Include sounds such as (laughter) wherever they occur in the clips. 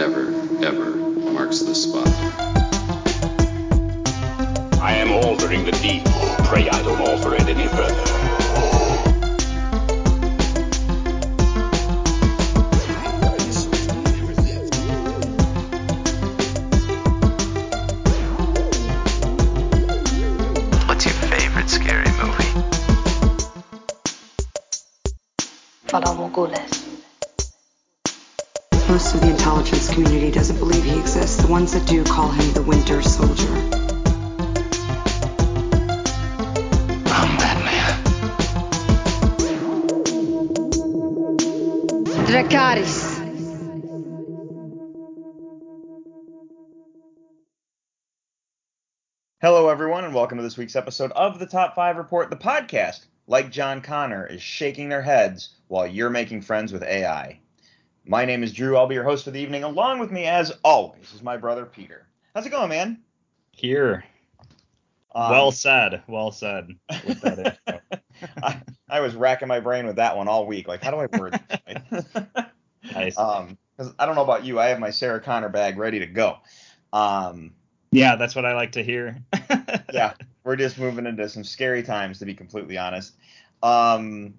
never, ever marks the spot. I am altering the deed. Pray I don't alter it any further. Welcome to this week's episode of the Top 5 Report, the podcast, like John Connor, is shaking their heads while you're making friends with AI. My name is Drew. I'll be your host for the evening. Along with me, as always, is my brother Peter. How's it going, man? Here. Um, well said. Well said. (laughs) I, I was racking my brain with that one all week. Like, how do I word this? (laughs) nice. um, because I don't know about you, I have my Sarah Connor bag ready to go. Um, yeah, that's what I like to hear. (laughs) yeah, we're just moving into some scary times, to be completely honest. Um,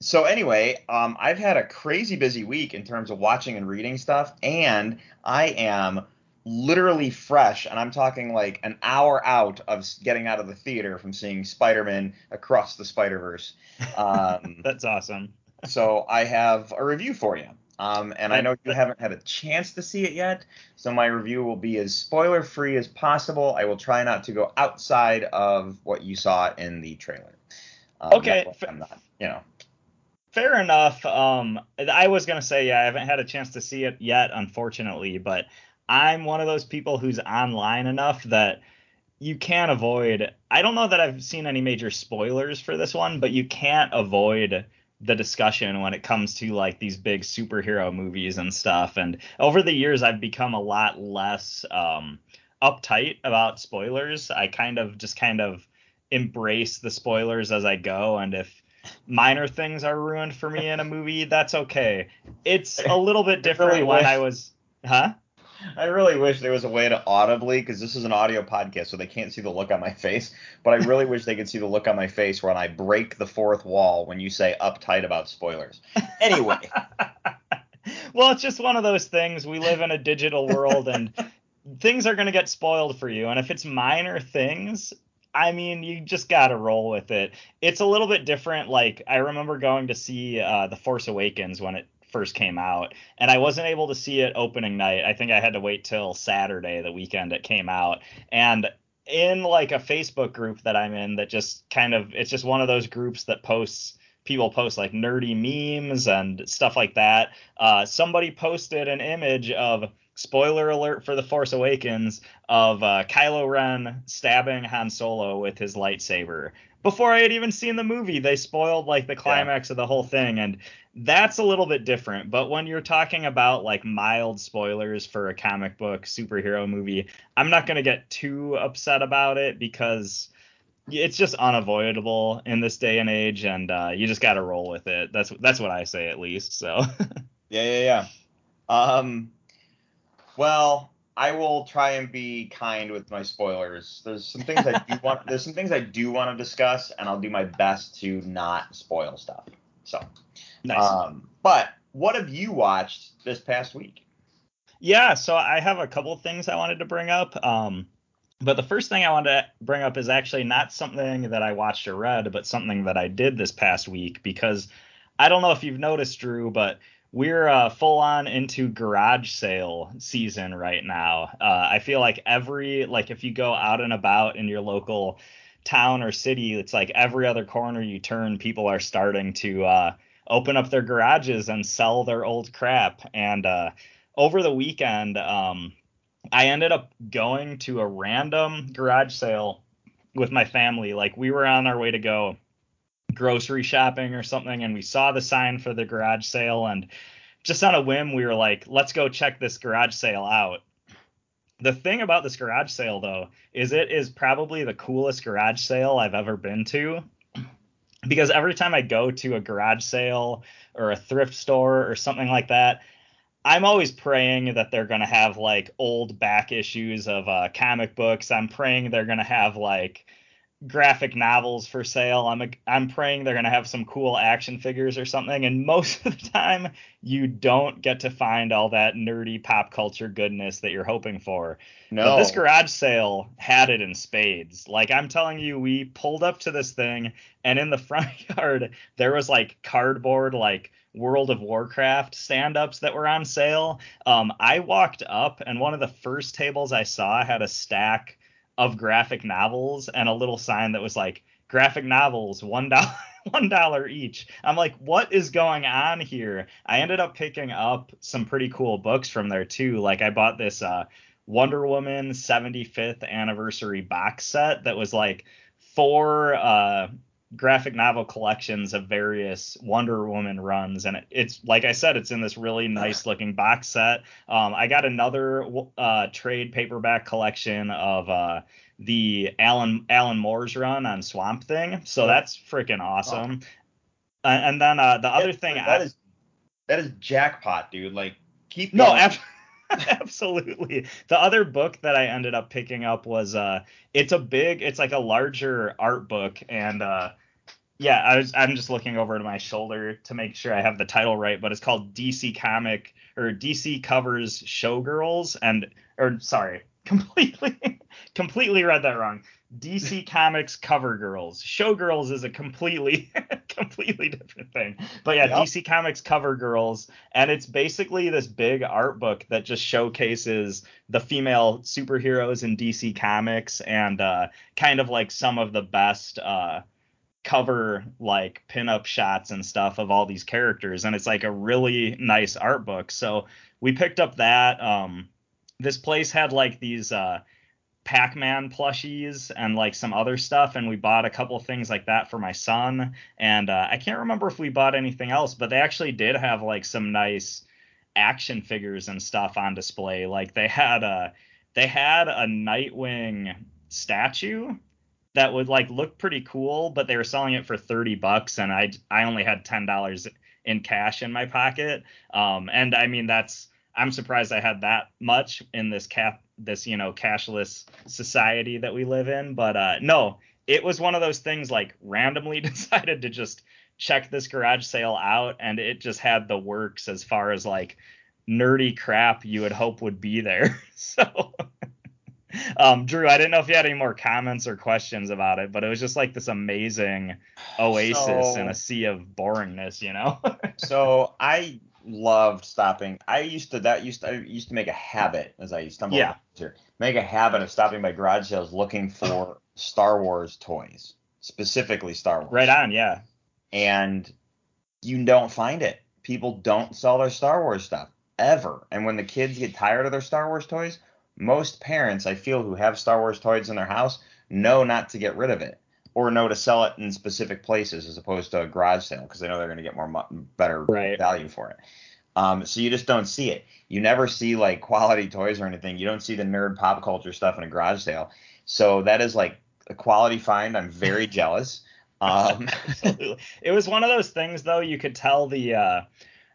so anyway, um, I've had a crazy busy week in terms of watching and reading stuff, and I am literally fresh, and I'm talking like an hour out of getting out of the theater from seeing Spider-Man Across the Spider-Verse. (laughs) Um, That's awesome. so I have a review for you. Um, and I know you haven't had a chance to see it yet, so my review will be as spoiler free as possible. I will try not to go outside of what you saw in the trailer. Um, Okay, that way fa- I'm not, you know. Fair enough. Um, I was gonna say yeah, I haven't had a chance to see it yet, unfortunately, but I'm one of those people who's online enough that you can't avoid. I don't know that I've seen any major spoilers for this one, but you can't avoid the discussion when it comes to like these big superhero movies and stuff. And over the years, I've become a lot less um, uptight about spoilers. I kind of just kind of embrace the spoilers as I go, and if minor things are ruined for me in a movie, that's okay. It's a little bit (laughs) different when I was, huh? I really wish there was a way to audibly, because this is an audio podcast, so they can't see the look on my face. But I really wish they could see the look on my face when I break the fourth wall when you say uptight about spoilers. Anyway, (laughs) well, it's just one of those things. We live in a digital world and things are going to get spoiled for you. And if it's minor things, I mean, you just got to roll with it. It's a little bit different. Like, I remember going to see uh, The Force Awakens when it first came out, and I wasn't able to see it opening night. I think I had to wait till Saturday, the weekend it came out. And in like a Facebook group that I'm in that just kind of it's just one of those groups that posts people post like nerdy memes and stuff like that. Uh, somebody posted an image of spoiler alert for The Force Awakens of uh, Kylo Ren stabbing Han Solo with his lightsaber. Before I had even seen the movie, they spoiled like the climax of the whole thing, and that's a little bit different. But when you're talking about like mild spoilers for a comic book superhero movie, I'm not gonna get too upset about it because it's just unavoidable in this day and age, and uh, you just got to roll with it. That's that's what I say at least. So (laughs) Yeah, yeah, yeah. Um, well, I will try and be kind with my spoilers. There's some things I do want. There's some things I do want to discuss, and I'll do my best to not spoil stuff. So, nice. um, but what have you watched this past week? Yeah, so I have a couple of things I wanted to bring up. Um, but the first thing I wanted to bring up is actually not something that I watched or read, but something that I did this past week because I don't know if you've noticed, Drew, but we're uh, full on into garage sale season right now. Uh, I feel like every like if you go out and about in your local town or city, it's like every other corner you turn, people are starting to uh, open up their garages and sell their old crap. And uh, over the weekend, um, I ended up going to a random garage sale with my family. Like we were on our way to go grocery shopping or something, and we saw the sign for the garage sale, and just on a whim, we were like, let's go check this garage sale out. The thing about this garage sale, though, is it is probably the coolest garage sale I've ever been to. (clears throat) Because every time I go to a garage sale or a thrift store or something like that, I'm always praying that they're gonna have like old back issues of uh, comic books. I'm praying they're gonna have like graphic novels for sale. I'm a, I'm praying they're gonna have some cool action figures or something. And most of the time, you don't get to find all that nerdy pop culture goodness that you're hoping for. No. But this garage sale had it in spades. Like I'm telling you, we pulled up to this thing, and in the (laughs) front yard there was like cardboard, like World of Warcraft stand-ups that were on sale. Um, I walked up, and one of the first tables I saw had a stack of graphic novels and a little sign that was like graphic novels one dollar (laughs) one dollar each. I'm like what is going on here? I ended up picking up some pretty cool books from there too. Like i bought this uh wonder woman 75th anniversary box set that was like four uh graphic novel collections of various Wonder Woman runs, and it, it's like I said, it's in this really nice looking box set. Um, I got another uh, trade paperback collection of uh, the Alan Alan Moore's run on Swamp Thing, so that's freaking awesome. Uh, and then uh, the other thing, that I, is that is jackpot, dude. Like keep no, ab- (laughs) absolutely. The other book that I ended up picking up was uh, it's a big, it's like a larger art book, and uh, yeah, I was I'm just looking over to my shoulder to make sure I have the title right, but it's called DC Comic or DC Covers Showgirls and or sorry, (laughs) completely completely read that wrong. DC (laughs) Comics Cover Girls. Showgirls is a completely (laughs) completely different thing. But yeah, Yep. DC Comics Cover Girls and it's basically this big art book that just showcases the female superheroes in DC Comics and uh kind of like some of the best uh cover like pinup shots and stuff of all these characters and it's like a really nice art book. So we picked up that um this place had like these uh pac-man plushies and like some other stuff and we bought a couple things like that for my son and uh, i can't remember if we bought anything else but they actually did have like some nice action figures and stuff on display. Like they had a they had a nightwing statue that would like look pretty cool, but they were selling it for 30 bucks and I I only had $10 in cash in my pocket. Um and I mean that's I'm surprised I had that much in this cap this you know cashless society that we live in, but uh no, it was one of those things like randomly (laughs) decided to just check this garage sale out and it just had the works as far as like nerdy crap you would hope would be there. (laughs) So um, Drew, I didn't know if you had any more comments or questions about it, but it was just like this amazing oasis So- in a sea of boringness, you know? (laughs) so I loved stopping. I used to that used to, I used to make a habit as I stumbled Yeah. here. Make a habit of stopping by garage sales looking for Star Wars toys, specifically Star Wars. right on, yeah. And you don't find it. People don't sell their Star Wars stuff ever. And when the kids get tired of their Star Wars toys, most parents I feel who have Star Wars toys in their house know not to get rid of it or know to sell it in specific places as opposed to a garage sale because they know they're going to get more mu- better Right. value for it. Um, so you just don't see it. You never see like quality toys or anything. You don't see the nerd pop culture stuff in a garage sale. So that is like a quality find. I'm very (laughs) jealous. Um, Absolutely. It was one of those things though, you could tell the uh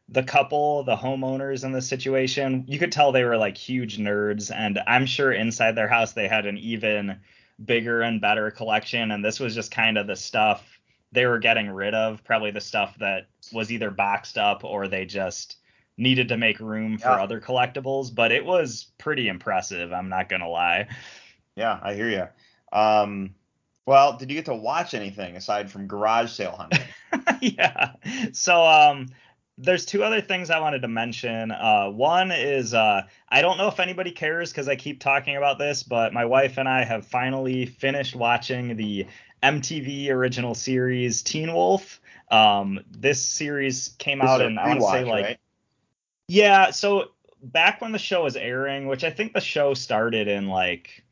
the couple, the homeowners in this situation, you could tell they were like huge nerds and I'm sure inside their house they had an even bigger and better collection and this was just kind of the stuff they were getting rid of, probably the stuff that was either boxed up or they just needed to make room for Yeah. other collectibles, but it was pretty impressive, I'm not going to lie. yeah, I hear you. Um, well, did you get to watch anything aside from garage sale hunting? (laughs) yeah. So um there's two other things I wanted to mention. Uh one is uh I don't know if anybody cares cuz I keep talking about this, but my wife and I have finally finished watching the MTV original series Teen Wolf. Um this series came This out in I want to say like right? yeah, so back when the show was airing, which I think the show started in like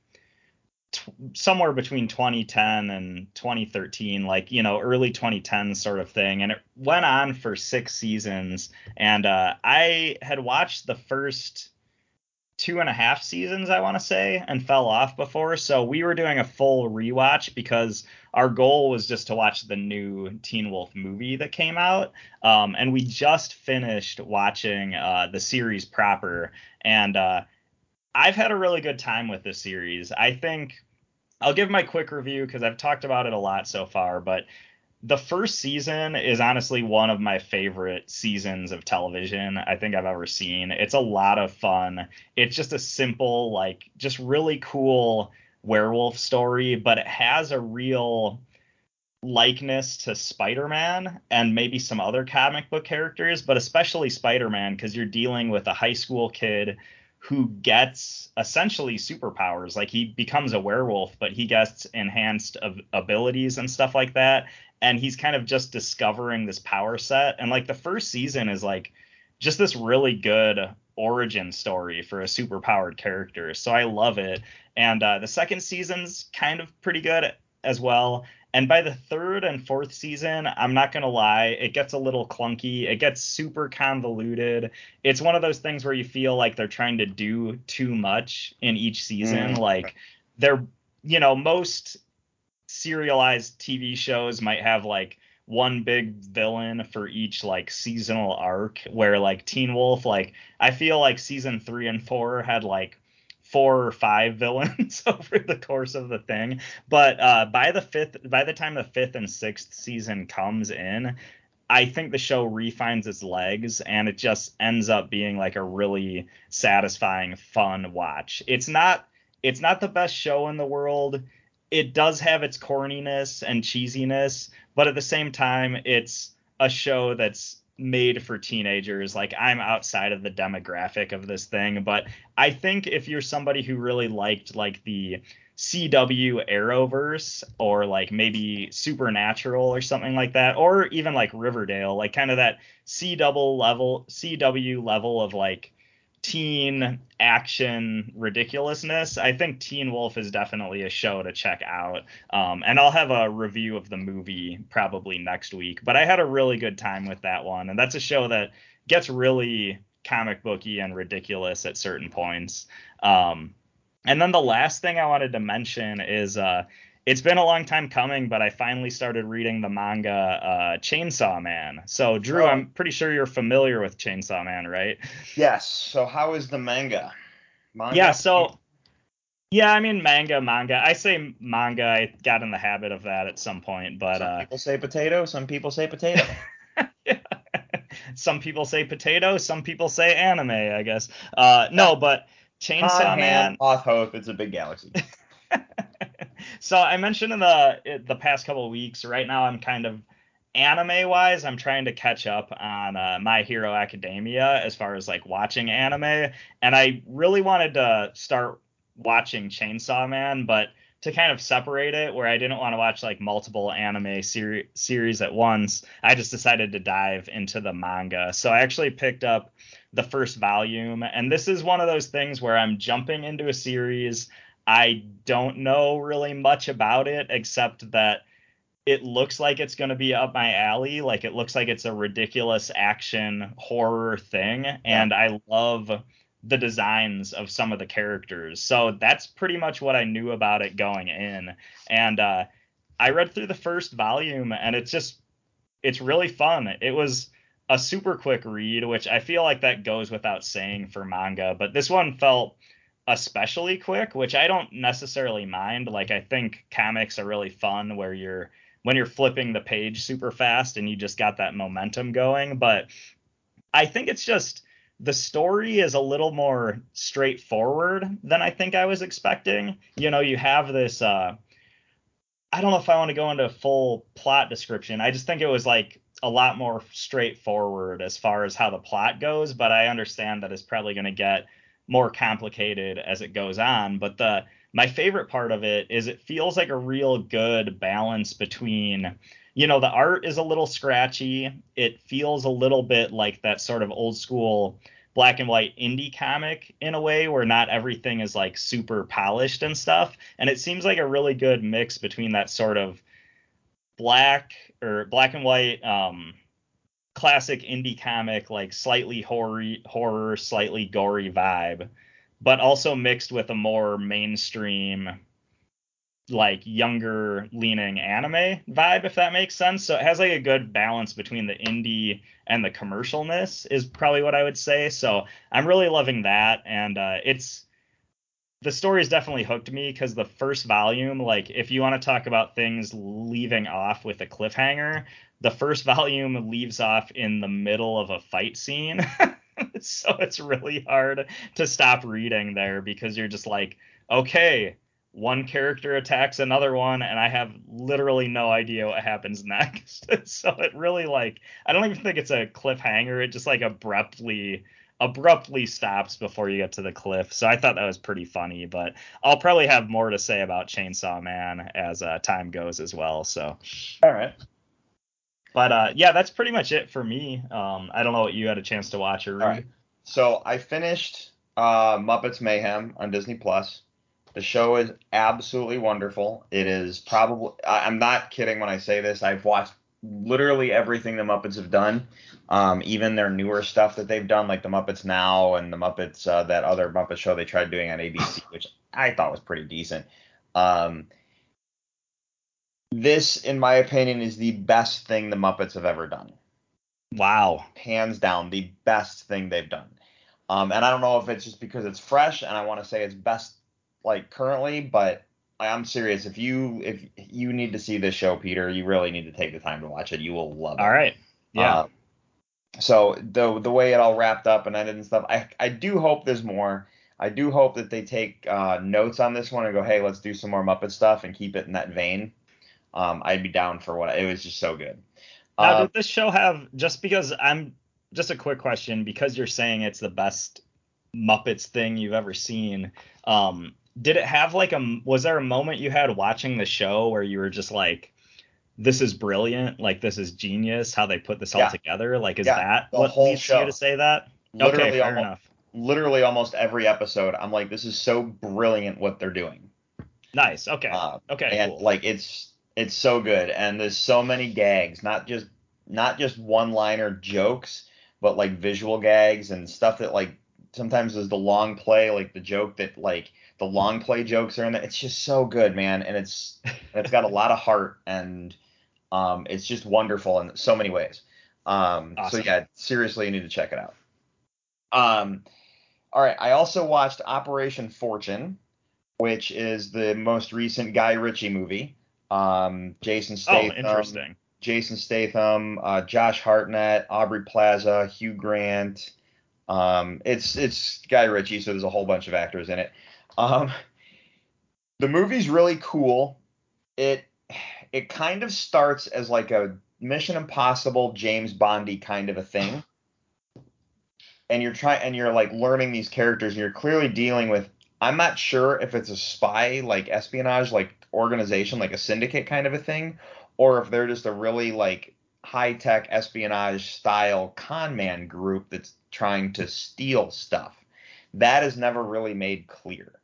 t- somewhere between 2010 and 2013, like you know early 2010 sort of thing, and it went on for six seasons. And uh, I had watched the first two and a half seasons, I want to say, and fell off before. So we were doing a full rewatch because our goal was just to watch the new Teen Wolf movie that came out. Um, and we just finished watching uh, the series proper. And uh, I've had a really good time with this series. I think I'll give my quick review because I've talked about it a lot so far, but the first season is honestly one of my favorite seasons of television I think I've ever seen. It's a lot of fun. It's just a simple, like, just really cool werewolf story, but it has a real likeness to Spider-Man and maybe some other comic book characters, but especially Spider-Man because you're dealing with a high school kid who gets essentially superpowers. Like he becomes a werewolf, but he gets enhanced abilities and stuff like that. And he's kind of just discovering this power set. And like the first season is like just this really good origin story for a superpowered character. So i love it. And uh, the second season's kind of pretty good as well and by the third and fourth season i'm not going to lie it gets a little clunky. It gets super convoluted. It's one of those things where you feel like they're trying to do too much in each season. Mm. like they're you know most serialized TV shows might have like one big villain for each like seasonal arc where like Teen Wolf like I feel like season 3 and 4 had like four or five (laughs) villains over the course of the thing but uh by the fifth by the time the fifth and sixth season comes in I think the show refines its legs and it just ends up being like a really satisfying fun watch. It's not it's not the best show in the world it does have its corniness and cheesiness, but at the same time, it's a show that's made for teenagers. Like I'm outside of the demographic of this thing, but I think if you're somebody who really liked like the CW Arrowverse or like maybe Supernatural or something like that, or even like Riverdale, like kind of that CW level CW level of like teen action ridiculousness, I think Teen Wolf is definitely a show to check out. Um, and I'll have a review of the movie probably next week. But I had a really good time with that one, and that's a show that gets really comic booky and ridiculous at certain points. Um, and then the last thing I wanted to mention is uh, it's been a long time coming, but I finally started reading the manga uh, Chainsaw Man. So, Drew, oh. I'm pretty sure you're familiar with Chainsaw Man, right? Yes. So, how is the manga? manga? Yeah. So, yeah, I mean manga, manga. I say manga. I got in the habit of that at some point, but some uh, people say potato. Some people say potato. yeah. (laughs) Some people say potato. Some people say anime. I guess. Uh, no, but Chainsaw Man. Off Hoth. It's a big galaxy. (laughs) so I mentioned in the the past couple of weeks. Right now, I'm kind of anime wise, I'm trying to catch up on uh, My Hero Academia as far as like watching anime, and I really wanted to start watching Chainsaw Man, but to kind of separate it where I didn't want to watch like multiple anime seri- series at once, I just decided to dive into the manga. So I actually picked up the first volume, and this is one of those things where I'm jumping into a series I don't know really much about it except that it looks like it's going to be up my alley. Like it looks like it's a ridiculous action horror thing. Yeah. And I love the designs of some of the characters. So that's pretty much what I knew about it going in. And uh, I read through the first volume and it's just, it's really fun. It was a super quick read, which I feel like that goes without saying for manga. But this one felt especially quick, which I don't necessarily mind. Like I think comics are really fun where you're when you're flipping the page super fast and you just got that momentum going, but I think it's just the story is a little more straightforward than I think I was expecting. You know, you have this uh I don't know if I want to go into a full plot description. I just think it was like a lot more straightforward as far as how the plot goes, but I understand that it's probably going to get more complicated as it goes on. But the my favorite part of it is it feels like a real good balance between you know the art is a little scratchy it feels a little bit like that sort of old school black and white indie comic in a way where not everything is like super polished and stuff and it seems like a really good mix between that sort of black or black and white um classic indie comic, like slightly horror, horror, slightly gory vibe, but also mixed with a more mainstream like younger leaning anime vibe if that makes sense. So it has like a good balance between the indie and the commercialness is probably what i would say. So i'm really loving that. And uh, it's the story's definitely hooked me because the first volume like if you want to talk about things leaving off with a cliffhanger the first volume leaves off in the middle of a fight scene. (laughs) So it's really hard to stop reading there because you're just like okay one character attacks another one and i have literally no idea what happens (laughs) next. So it really like i don't even think it's a cliffhanger. It just like abruptly abruptly stops before you get to the cliff. So i thought that was pretty funny but i'll probably have more to say about chainsaw man as uh, time goes as well so. All right. But uh, yeah that's pretty much it for me um, i don't know what you had a chance to watch or read right. So I finished uh, Muppets Mayhem on Disney Plus. The show is absolutely wonderful. It is probably I- I'm not kidding when I say this. I've watched literally everything the Muppets have done, um, even their newer stuff that they've done, like the Muppets Now and the Muppets uh, that other Muppet show they tried doing on ABC, which I thought was pretty decent. Um, this, in my opinion, is the best thing the Muppets have ever done wow hands down the best thing they've done. Um, and I don't know if it's just because it's fresh and I want to say it's best like currently, but I- I'm serious. If you if you need to see this show, Peter, you really need to take the time to watch it. You will love it. all right yeah Uh, so the the way it all wrapped up and ended and stuff, I I do hope there's more. I do hope that they take uh, notes on this one and go, hey, let's do some more Muppet stuff and keep it in that vein. Um, I'd be down for what it was just so good. Now, Uh, did this show have just because I'm just a quick question because you're saying it's the best Muppets thing you've ever seen? Um, did it have like a was there a moment you had watching the show where you were just like, this is brilliant, like this is genius how they put this all Yeah. together? Like, is Yeah, that what leads show. you to say that? literally okay, fair almo- enough. literally almost every episode, I'm like, this is so brilliant what they're doing. Nice. Okay. Uh, okay. and cool. like it's it's so good, and there's so many gags, not just not just one liner jokes, but like visual gags and stuff that like sometimes is the long play, like the joke that like the long play jokes are in there. It's just so good, man, and it's it's got a lot of heart and um, it's just wonderful in so many ways. Um, Awesome. So yeah, seriously, you need to check it out. Um, all right, I also watched Operation Fortune, which is the most recent Guy Ritchie movie. Um, Jason oh, Statham, interesting. Jason Statham, uh, Josh Hartnett, Aubrey Plaza, Hugh Grant. Um, it's it's Guy Ritchie, so there's a whole bunch of actors in it. Um, the movie's really cool. It it kind of starts as like a Mission Impossible James Bondy kind of a thing. And you're trying and you're like learning these characters and you're clearly dealing with I'm not sure if it's a spy like espionage like organization like a syndicate kind of a thing or if they're just a really like high tech espionage style con man group that's trying to steal stuff. That is never really made clear.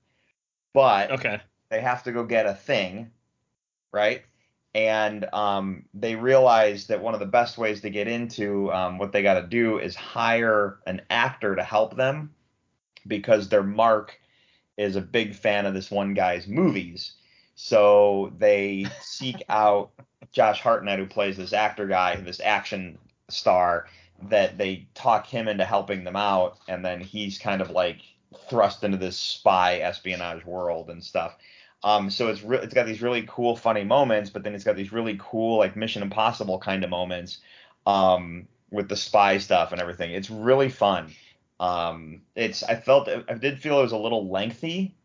But Okay. they have to go get a thing, right? And um, they realize that one of the best ways to get into um, what they got to do is hire an actor to help them because their mark is a big fan of this one guy's movies. So they seek (laughs) out Josh Hartnett, who plays this actor guy, this action star, that they talk him into helping them out, and then he's kind of like thrust into this spy espionage world and stuff. Um, so it's re- it's got these really cool, funny moments, but then it's got these really cool, like Mission Impossible kind of moments um, with the spy stuff and everything. It's really fun. Um, it's I felt I did feel it was a little lengthy,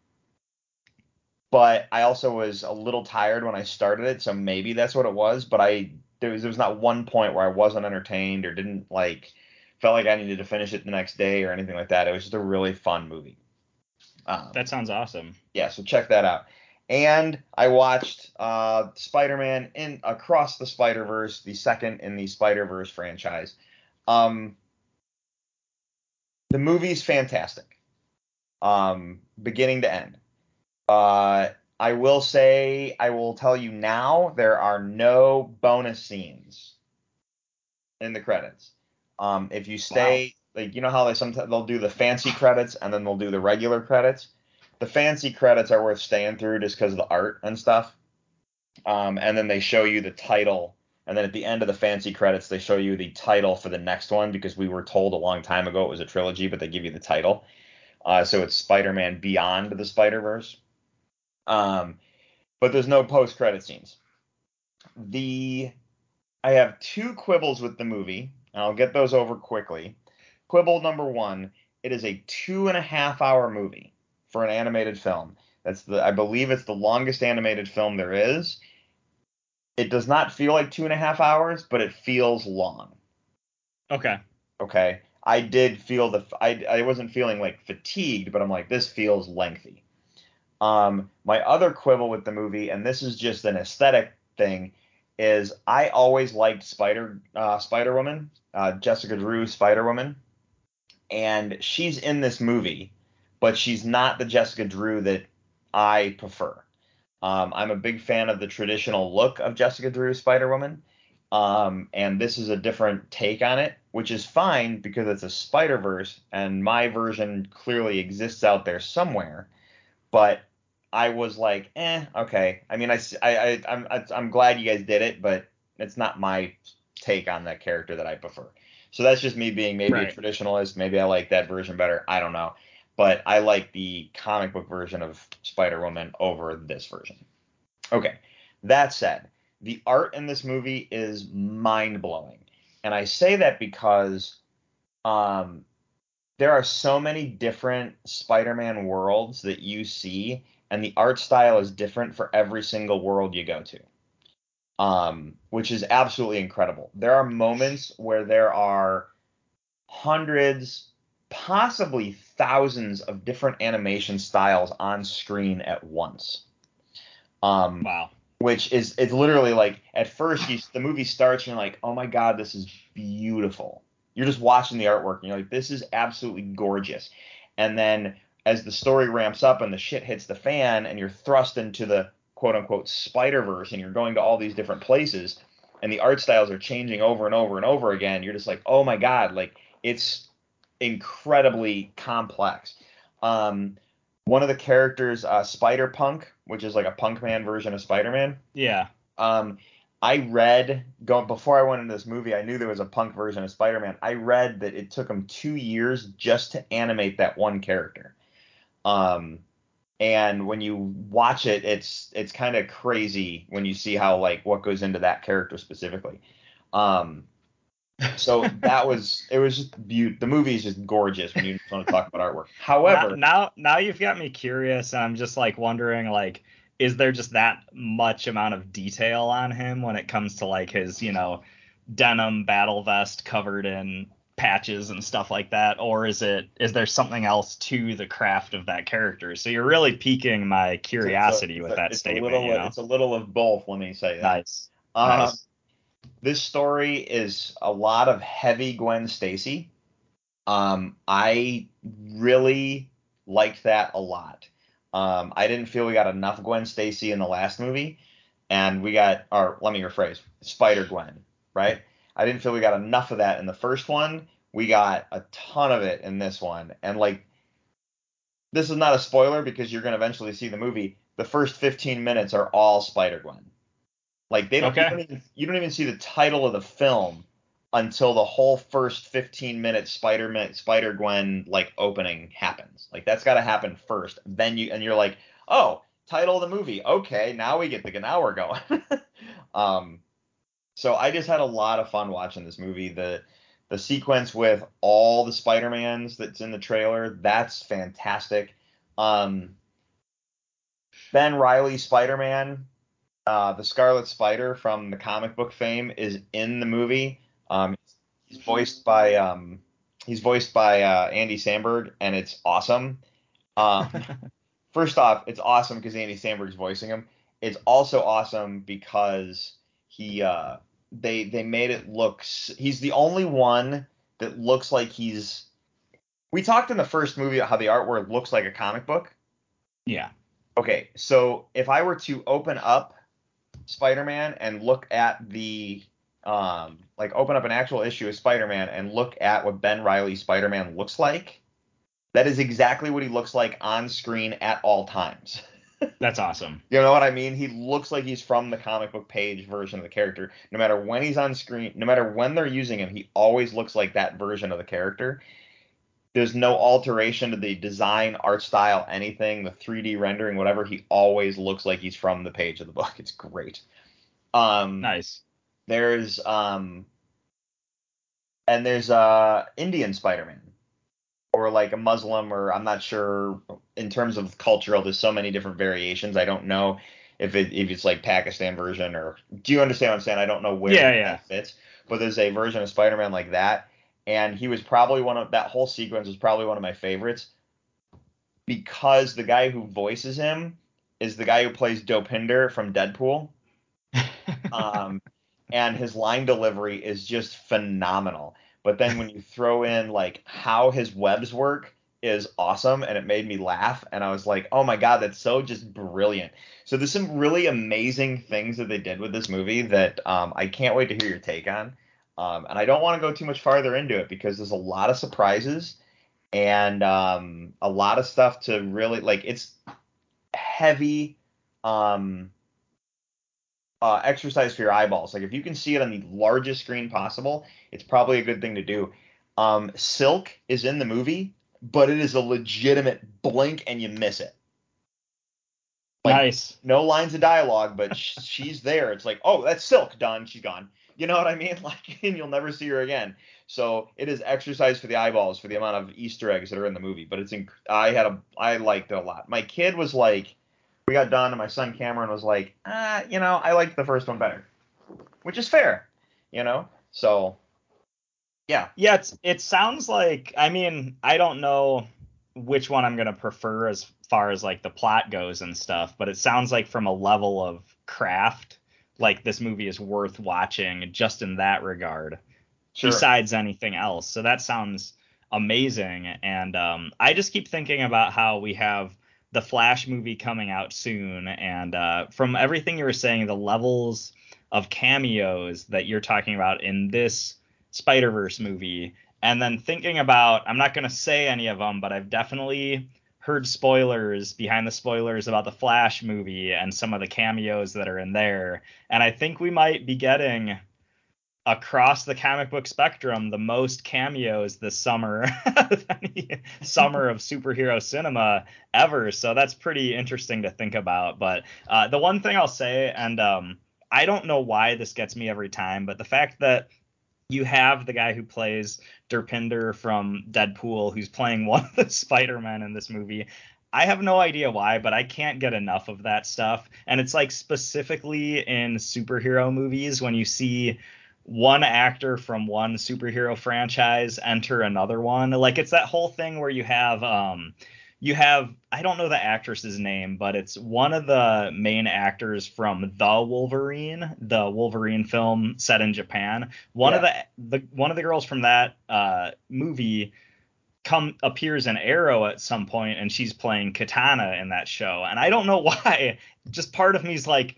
but I also was a little tired when I started it, so maybe that's what it was. But I there was there was not one point where I wasn't entertained or didn't like felt like I needed to finish it the next day or anything like that. It was just a really fun movie. Um, That sounds awesome. yeah, so check that out. And I watched uh, Spider-Man in Across the Spider-Verse, the second in the Spider-Verse franchise. Um, the movie's fantastic, um, beginning to end. Uh, I will say, I will tell you now, there are no bonus scenes in the credits. Um, if you stay, like you know how they sometimes they'll do the fancy credits and then they'll do the regular credits. The fancy credits are worth staying through just because of the art and stuff. Um, and then they show you the title, and then at the end of the fancy credits they show you the title for the next one because we were told a long time ago it was a trilogy, but they give you the title. Uh, so it's Spider-Man Beyond the Spider-Verse. Um, but there's no post-credit scenes. The I have two quibbles with the movie, and I'll get those over quickly. Quibble number one: it is a two and a half hour movie for an animated film. That's the I believe it's the longest animated film there is. It does not feel like two and a half hours, but it feels long. Okay. Okay. I did feel the I I wasn't feeling like fatigued, but I'm like this feels lengthy. Um, my other quibble with the movie, and this is just an aesthetic thing, is I always liked Spider uh, Spider Woman, uh, Jessica Drew Spider Woman, and she's in this movie, but she's not the Jessica Drew that I prefer. Um, I'm a big fan of the traditional look of Jessica Drew Spider Woman, um, and this is a different take on it, which is fine because it's a Spider Verse, and my version clearly exists out there somewhere. But I was like, eh, okay. I mean, I, I, I am I'm glad you guys did it, but it's not my take on that character that I prefer. So that's just me being maybe Right. a traditionalist. Maybe I like that version better. I don't know. But I like the comic book version of Spider Woman over this version. Okay. That said, the art in this movie is mind blowing. And I say that because um, there are so many different Spider Man worlds that you see, and the art style is different for every single world you go to. Um, which is absolutely incredible. There are moments where there are hundreds, possibly thousands of different animation styles on screen at once. Um, Wow. which is it's literally like at first you, the movie starts and you're like, oh my god, this is beautiful. You're just watching the artwork and you're like, this is absolutely gorgeous. And then as the story ramps up and the shit hits the fan and you're thrust into the quote unquote Spider Verse and you're going to all these different places and the art styles are changing over and over and over again, you're just like, oh my god, like it's incredibly complex. Um, one of the characters, uh, Spider Punk, which is like a punk man version of Spider Man. Yeah. Um, I read go before I went into this movie, I knew there was a punk version of Spider Man. I read that it took him two years just to animate that one character. Um, and when you watch it, it's it's kind of crazy when you see how like what goes into that character specifically. Um, so (laughs) that was it was just beautiful. The movie is just gorgeous when you just want to talk about artwork. (laughs) However, now, now now you've got me curious and I'm just like wondering like is there just that much amount of detail on him when it comes to like his, you know, denim battle vest covered in patches and stuff like that or is it is there something else to the craft of that character? So you're really piquing my curiosity a- with that it's statement, A little, you know. It's a little of both. Let me say that. Nice. Um, Nice. This story is a lot of heavy Gwen Stacy. Um, I really liked that a lot. Um, I didn't feel we got enough Gwen Stacy in the last movie, and we got, or let me rephrase, Spider Gwen, right? I didn't feel we got enough of that in the first one. We got a ton of it in this one, and like, this is not a spoiler because you're going to eventually see the movie. The first 15 minutes are all Spider Gwen. Like they don't, Okay. you don't even you don't even see the title of the film until the whole first 15 minute Spider-Man Spider Gwen like opening happens. Like that's got to happen first. Then you and you're like, oh, title of the movie. Okay, now we get the now we're going. (laughs) um, so I just had a lot of fun watching this movie. The the sequence with all the Spider Mans that's in the trailer that's fantastic. Um, Ben Reilly Spider Man uh, the Scarlet Spider from the comic book fame is in the movie. Um, he's voiced by um, he's voiced by uh, Andy Samberg, and it's awesome. Um, (laughs) first off, it's awesome because Andy Samberg's voicing him. It's also awesome because he uh, they they made it look. s- He's the only one that looks like he's. We talked in the first movie about how the artwork looks like a comic book. Yeah. Okay, so if I were to open up Spider-Man and look at the um, like open up an actual issue of Spider-Man and look at what Ben Reilly Spider-Man looks like, that is exactly what he looks like on screen at all times. (laughs) That's awesome. You know what I mean? He looks like he's from the comic book page version of the character. No matter when he's on screen, no matter when they're using him, he always looks like that version of the character. There's no alteration to the design, art style, anything, the 3D rendering, whatever. He always looks like he's from the page of the book. It's great. Um, Nice. There's um, and there's uh Indian Spider-Man, or like a Muslim, or I'm not sure in terms of cultural. There's so many different variations. I don't know if it if it's like Pakistan version or do you understand what I'm saying? I don't know where Yeah, that yeah. fits, but there's a version of Spider-Man like that, and he was probably one of that whole sequence was probably one of my favorites because the guy who voices him is the guy who plays Dopinder from Deadpool (laughs) um, and his line delivery is just phenomenal. But then when you throw in like how his webs work is awesome, and it made me laugh, and I was like, oh my god, that's so just brilliant. So there's some really amazing things that they did with this movie that um, I can't wait to hear your take on. Um, and I don't want to go too much farther into it because there's a lot of surprises and um, a lot of stuff to really like. It's heavy. Um, uh, exercise for your eyeballs. Like if you can see it on the largest screen possible, it's probably a good thing to do. Um, Silk is in the movie, but it is a legitimate blink and you miss it. Like, nice. No lines of dialogue, but sh- (laughs) she's there. It's like, oh, that's Silk, done. She's gone. You know what I mean? (laughs) Like, and you'll never see her again. So it is exercise for the eyeballs for the amount of Easter eggs that are in the movie. But it's inc- I had a I liked it a lot. My kid was like, we got done, and my son Cameron was like, ah, you know, I liked the first one better, which is fair, you know. So, yeah, Yeah, it's, it sounds like I mean, I don't know which one I'm gonna prefer as far as like the plot goes and stuff, but it sounds like from a level of craft, like this movie is worth watching just in that regard. sure. besides anything else. So that sounds amazing. And um, I just keep thinking about how we have the Flash movie coming out soon. And uh, from everything you were saying, the levels of cameos that you're talking about in this Spider Verse movie, and then thinking about, I'm not going to say any of them, but I've definitely heard spoilers behind the spoilers about the Flash movie and some of the cameos that are in there. And I think we might be getting across the comic book spectrum the most cameos this summer (laughs) summer of superhero cinema ever so that's pretty interesting to think about but uh, the one thing i'll say and um, i don't know why this gets me every time but the fact that you have the guy who plays Derpinder from Deadpool, who's playing (laughs) one of the Spider-Men in this movie. I have no idea why, but I can't get enough of that stuff. And it's like specifically in superhero movies when you see one actor from one superhero franchise enter another one. Like it's that whole thing where you have um you have I don't know the actress's name, but it's one of the main actors from The Wolverine, the Wolverine film set in Japan. One of the the one of the girls from that uh movie come appears in Arrow at some point and she's playing Katana in that show. And I don't know (laughs) why. Just part of me's like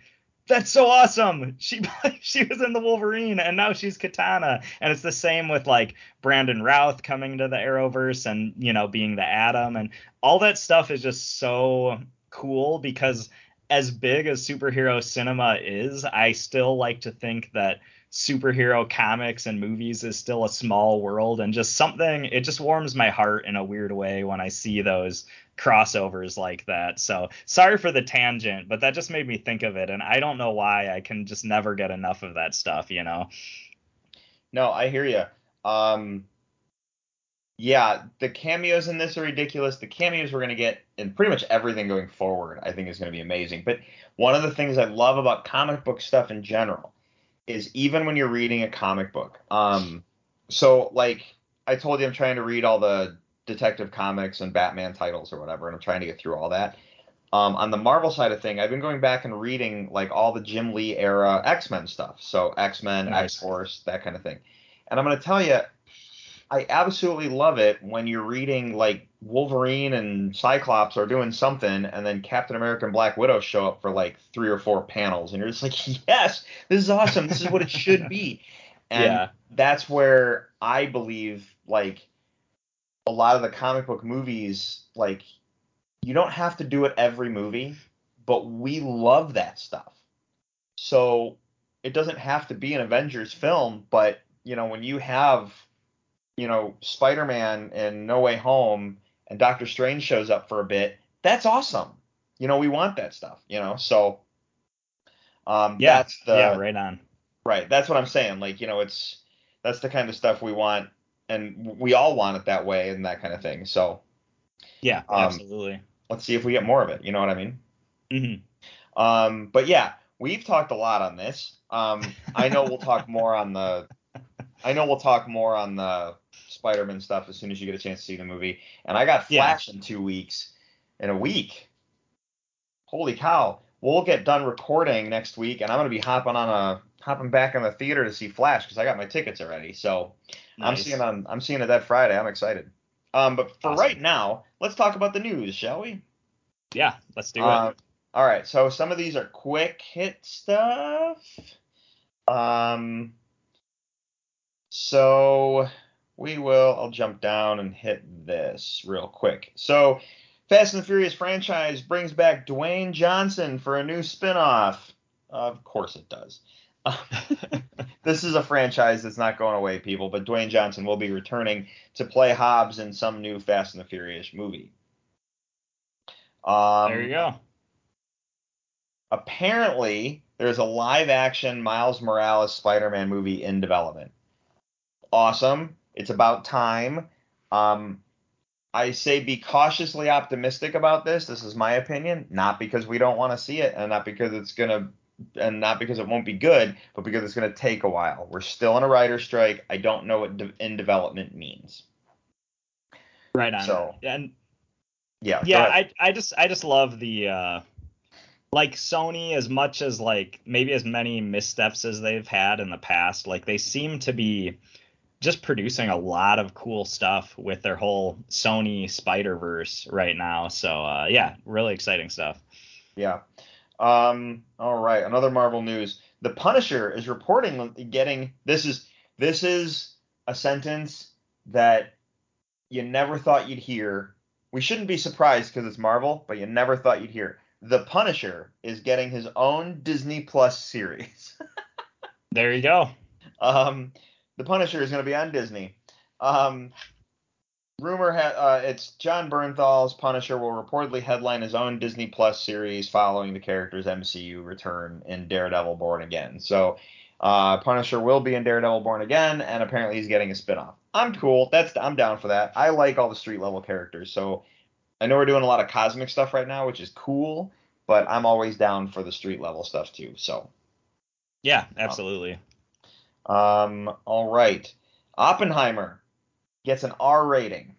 that's so awesome. She (laughs) she was in the Wolverine and now she's Katana. And it's the same with like Brandon Routh coming to the Arrowverse and you know being the Atom and all that stuff is just so cool because as big as superhero cinema is, I still like to think that superhero comics and movies is still a small world and just something it just warms my heart in a weird way when I see those crossovers like that. So sorry for the tangent, but that just made me think of it and I don't know why I can just never get enough of that stuff, you know. No, I hear you. Um, yeah, the cameos in this are ridiculous. The cameos we're going to get in pretty much everything going forward, I think, is going to be amazing. But one of the things I love about comic book stuff in general is even when you're reading a comic book. Um, so like I told you, I'm trying to read all the Detective Comics and Batman titles or whatever, and I'm trying to get through all that. Um, on the Marvel side of thing, I've been going back and reading like all the Jim Lee era X Men stuff. So X Men, Nice. X Force, that kind of thing. And I'm going to tell you, I absolutely love it when you're reading like Wolverine and Cyclops are doing something, and then Captain America and Black Widow show up for like three or four panels, and you're just like, (laughs) yes, this is awesome. This is what it should be. (laughs) And Yeah. that's where I believe like a lot of the comic book movies, like you don't have to do it every movie, but we love that stuff. So it doesn't have to be an Avengers film, but you know, when you have, you know, Spider-Man and No Way Home and Doctor Strange shows up for a bit, that's awesome. You know, we want that stuff, you know. So um Yeah. that's the yeah, right on. Right. That's what I'm saying. Like, you know, it's that's the kind of stuff we want and we all want it that way and that kind of thing. So Yeah, Um, absolutely. let's see if we get more of it. You know what I mean? hmm Um, but yeah, we've talked a lot on this. Um, I know we'll talk more on the I know we'll talk more on the Spider-Man stuff as soon as you get a chance to see the movie. And I got Yeah. Flash in two weeks. In a week. Holy cow. We'll get done recording next week and I'm gonna be hopping on a hopping back in the theater to see Flash because I got my tickets already. So I'm Nice. seeing on I'm seeing it that Friday. I'm excited. Um, but for Awesome. right now, let's talk about the news, shall we? Yeah, let's do Uh, it. all right. So some of these are quick hit stuff. Um. So we will. I'll jump down and hit this real quick. So Fast and the Furious franchise brings back Dwayne Johnson for a new spin-off. Of course it does. (laughs) this is a franchise that's not going away, people, but Dwayne Johnson will be returning to play Hobbs in some new Fast and the Furious movie. Um, there you go. Apparently, there's a live action Miles Morales Spider Man movie in development. Awesome. It's about time. Um, I say be cautiously optimistic about this. This is my opinion, not because we don't want to see it, and not because it's gonna, and not because it won't be good, but because it's gonna take a while. We're still in a writer's strike. I don't know what de- in development means. Right on. so- and Yeah. yeah. I I just I just love the uh like Sony as much as like maybe as many missteps as they've had in the past, like they seem to be just producing a lot of cool stuff with their whole Sony Spider-Verse right now. So uh yeah, really exciting stuff. Yeah. Um, all right. Another Marvel news. The Punisher is reporting getting this is this is a sentence that you never thought you'd hear. We shouldn't be surprised because it's Marvel, but you never thought you'd hear. The Punisher is getting his own Disney Plus series. (laughs) There you go. Um, the Punisher is going to be on Disney. Um, rumor ha- uh, it's Jon Bernthal's Punisher will reportedly headline his own Disney Plus series following the character's MCU return in Daredevil Born Again. So, uh, Punisher will be in Daredevil Born Again, and apparently he's getting a spinoff. I'm cool. That's I'm down for that. I like all the street level characters. So, I know we're doing a lot of cosmic stuff right now, which is cool. But I'm always down for the street level stuff too. So. Yeah, absolutely. Um, all right. Oppenheimer gets an R rating.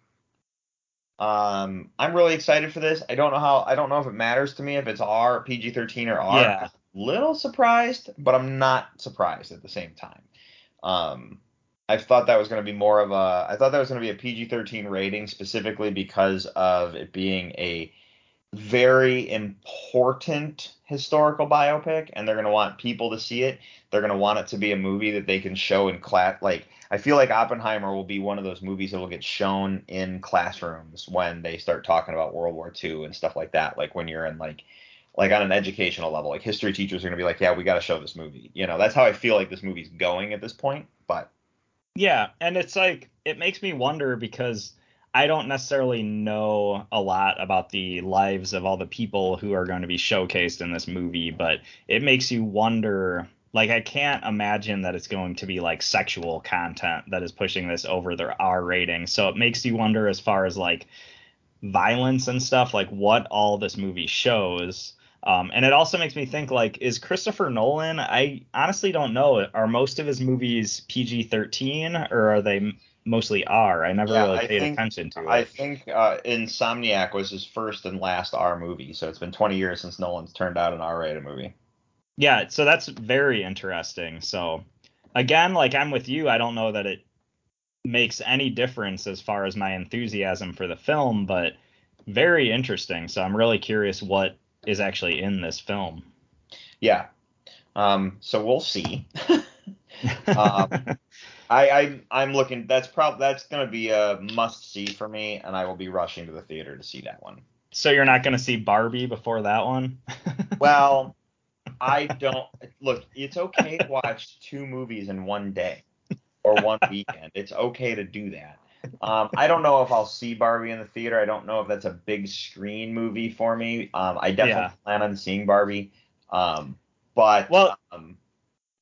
Um, I'm really excited for this. I don't know how I don't know if it matters to me if it's R, PG-13 or R. Yeah. Little surprised, but I'm not surprised at the same time. Um, I thought that was going to be more of a I thought that was going to be a PG-13 rating specifically because of it being a very important historical biopic and they're going to want people to see it. They're going to want it to be a movie that they can show in class like i feel like oppenheimer will be one of those movies that will get shown in classrooms when they start talking about world war ii and stuff like that like when you're in like like on an educational level like history teachers are going to be like yeah we got to show this movie you know? That's how i feel like this movie's going at this point but Yeah, and it's like it makes me wonder because I don't necessarily know a lot about the lives of all the people who are going to be showcased in this movie, but it makes you wonder like I can't imagine that it's going to be like sexual content that is pushing this over their R rating. So it makes you wonder as far as like violence and stuff, like what all this movie shows. Um, and it also makes me think like, is Christopher Nolan? I honestly don't know. Are most of his movies PG thirteen or are they mostly R? I never Yeah, really I paid think- attention to it. I think uh, Insomniac was his first and last R movie, so it's been 20 years since Nolan's turned out an R-rated movie. Yeah, so that's very interesting. So again, like I'm with you. I don't know that it makes any difference as far as my enthusiasm for the film, but very interesting. So I'm really curious what is actually in this film. Yeah. Um, so we'll see. (laughs) um, (laughs) I, I I'm looking. That's probably that's gonna be a must see for me, and I will be rushing to the theater to see that one. So you're not gonna see Barbie before that one? (laughs) Well, I don't look. It's okay to watch two movies in one day or one weekend. It's okay to do that. Um, I don't know if I'll see Barbie in the theater. I don't know if that's a big screen movie for me. Um, I definitely Yeah. plan on seeing Barbie. Um, but Well, um,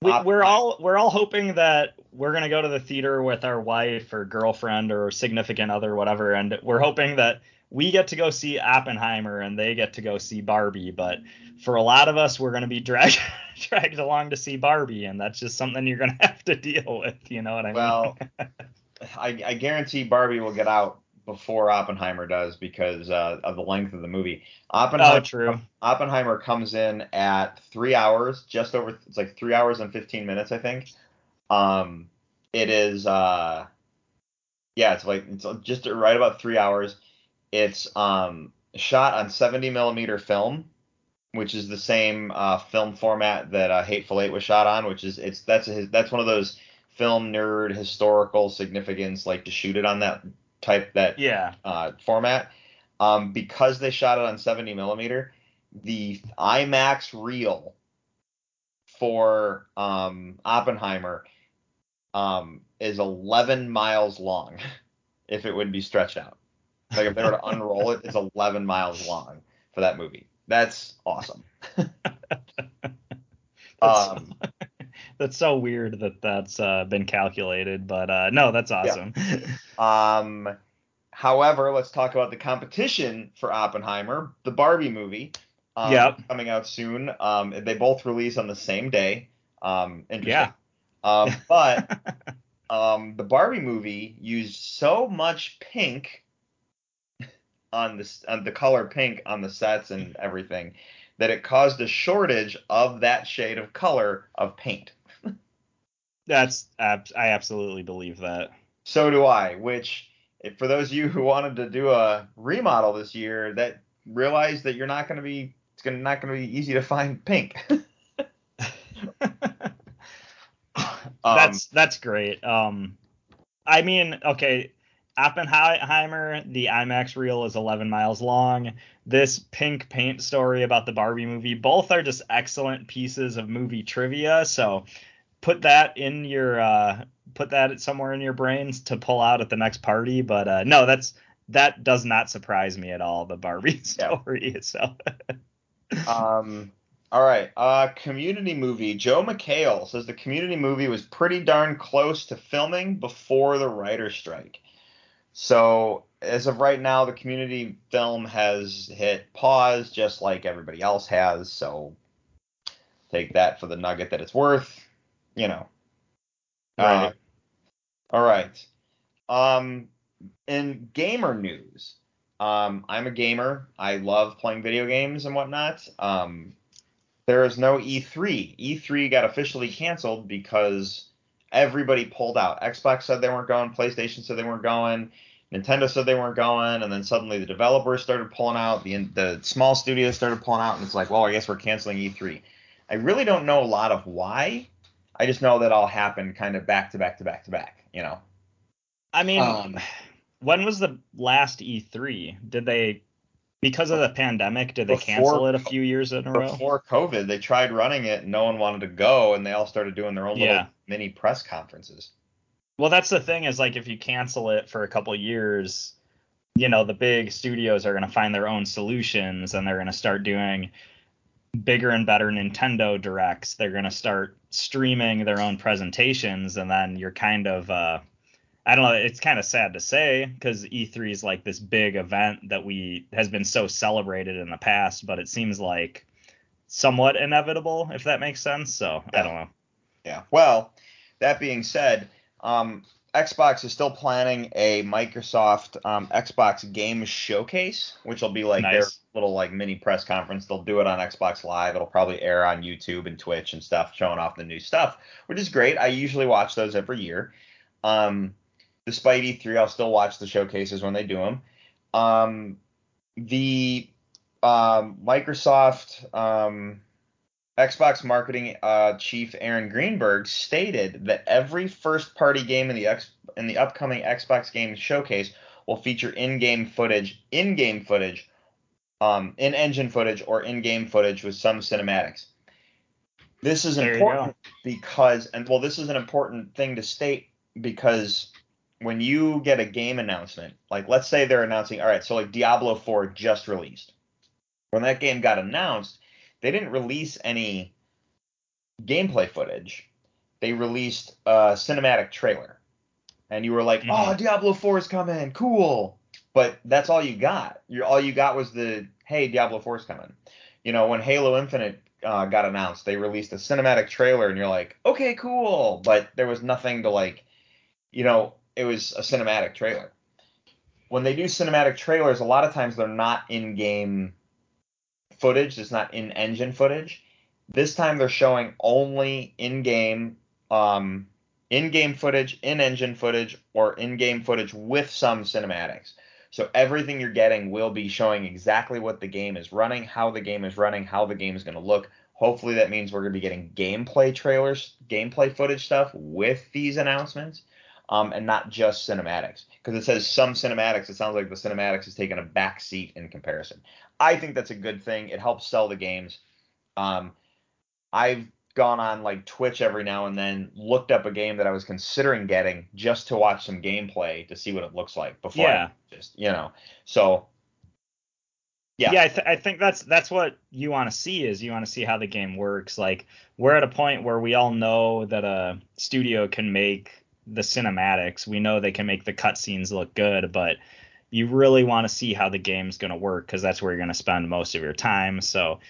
we, we're all we're all hoping that we're gonna go to the theater with our wife or girlfriend or significant other, whatever, and we're hoping that we get to go see Oppenheimer and they get to go see Barbie. But for a lot of us, we're gonna be (laughs) dragged dragged along to see Barbie, and that's just something you're gonna (laughs) have to deal with. You know what I mean? Well, (laughs) I, I guarantee Barbie will get out before Oppenheimer does because uh, of the length of the movie. Oppenheimer, oh, true. Oppenheimer comes in at three hours, just over. It's like three hours and fifteen minutes, I think. Um, it is. Uh, yeah, it's like it's just right about three hours. It's um shot on 70 millimeter film, which is the same uh, film format that uh, Hateful Eight was shot on, which is it's that's his that's one of those film nerd historical significance like to shoot it on that type that Yeah. uh, format. Um, because they shot it on 70 millimeter, the IMAX reel for um, Oppenheimer um, is 11 miles long (laughs) if it would be stretched out. Like if they were to unroll it, it's 11 miles long for that movie. That's awesome. (laughs) That's, Um, that's so weird that that's uh, been calculated, but uh, no, that's awesome. (laughs) Um, however, let's talk about the competition for Oppenheimer, the Barbie movie. Um, Yep. Coming out soon. Um, they both release on the same day. Um, interesting. Yeah. Um, (laughs) but um, the Barbie movie used so much pink on this on the color pink on the sets and everything that it caused a shortage of that shade of color of paint. That's I absolutely believe that. So do I. Which, if- for those of you who wanted to do a remodel this year, that realize that you're not going to be. It's gonna, not going to be easy to find pink. (laughs) (laughs) Um, that's that's great. Um, I mean, okay, Oppenheimer, the IMAX reel is 11 miles long. This pink paint story about the Barbie movie, both are just excellent pieces of movie trivia. So put that in your uh, put that somewhere in your brains to pull out at the next party. But uh, no, that's that does not surprise me at all. The Barbie (laughs) Yeah. story. So (laughs) Um, all right. Uh, community movie. Joel McHale says the community movie was pretty darn close to filming before the writer's strike. So as of right now, the community film has hit pause, just like everybody else has. So take that for the nugget that it's worth. You know. Right. Uh, all right. Um, in gamer news, um, I'm a gamer. I love playing video games and whatnot. Um, there is no E E3. E3 got officially canceled because everybody pulled out. Xbox said they weren't going. PlayStation said they weren't going. Nintendo said they weren't going, and then suddenly the developers started pulling out. The the small studios started pulling out, and it's like, well, I guess we're canceling E3. I really don't know a lot of why. I just know that all happened kind of back to back to back to back. You know. I mean, Um, when was the last E3? Did they, because of the pandemic, did they Before- cancel it a few years in a row? before COVID, they tried running it, and no one wanted to go, and they all started doing their own Yeah. little mini press conferences. Well, that's the thing is like if you cancel it for a couple years, you know, the big studios are going to find their own solutions and they're going to start doing bigger and better Nintendo directs. They're going to start streaming their own presentations and then you're kind of uh I don't know, it's kind of sad to say because E3 is like this big event that we has been so celebrated in the past, but it seems like somewhat inevitable if that makes sense. So, I don't know. Yeah. Well, that being said, um, Xbox is still planning a Microsoft um, Xbox Game Showcase, which will be like their little like mini press conference. They'll do it on Xbox Live. It'll probably air on YouTube and Twitch and stuff, showing off the new stuff, which is great. I usually watch those every year. Um, despite E3, I'll still watch the showcases when they do them. Um, the um, Microsoft um, Xbox marketing uh, chief Aaron Greenberg stated that every first-party game in the X in the upcoming Xbox game showcase will feature in-game footage, in-game footage, um, in-engine footage, or in-game footage with some cinematics. This is There important because, and well, this is an important thing to state because when you get a game announcement, like let's say they're announcing, all right, so like Diablo 4 just released. When that game got announced, they didn't release any gameplay footage. They released a cinematic trailer. And you were like, Mhm. "Oh, Diablo 4 is coming. Cool." But that's all you got. You all you got was the, "Hey, Diablo 4 is coming." You know, when Halo Infinite uh, got announced, they released a cinematic trailer and you're like, "Okay, cool." But there was nothing to like, you know, it was a cinematic trailer. When they do cinematic trailers, a lot of times they're not in-game footage. It's not in-engine footage. This time they're showing only in-game, um, in-game footage, in-engine footage, or in-game footage with some cinematics. So everything you're getting will be showing exactly what the game is running, how the game is running, how the game is going to look. Hopefully that means we're going to be getting gameplay trailers, gameplay footage stuff with these announcements, um, and not just cinematics. Because it says some cinematics, it sounds like the cinematics is taking a back seat in comparison. I think that's a good thing. It helps sell the games. Um, I've gone on like Twitch every now and then, looked up a game that I was considering getting just to watch some gameplay to see what it looks like before Yeah. I just, you know. So Yeah. yeah, I, th- I think that's that's what you want to see is you want to see how the game works. Like we're at a point where we all know that a studio can make the cinematics. We know they can make the cutscenes look good, but you really want to see how the game's going to work because that's where you're going to spend most of your time. So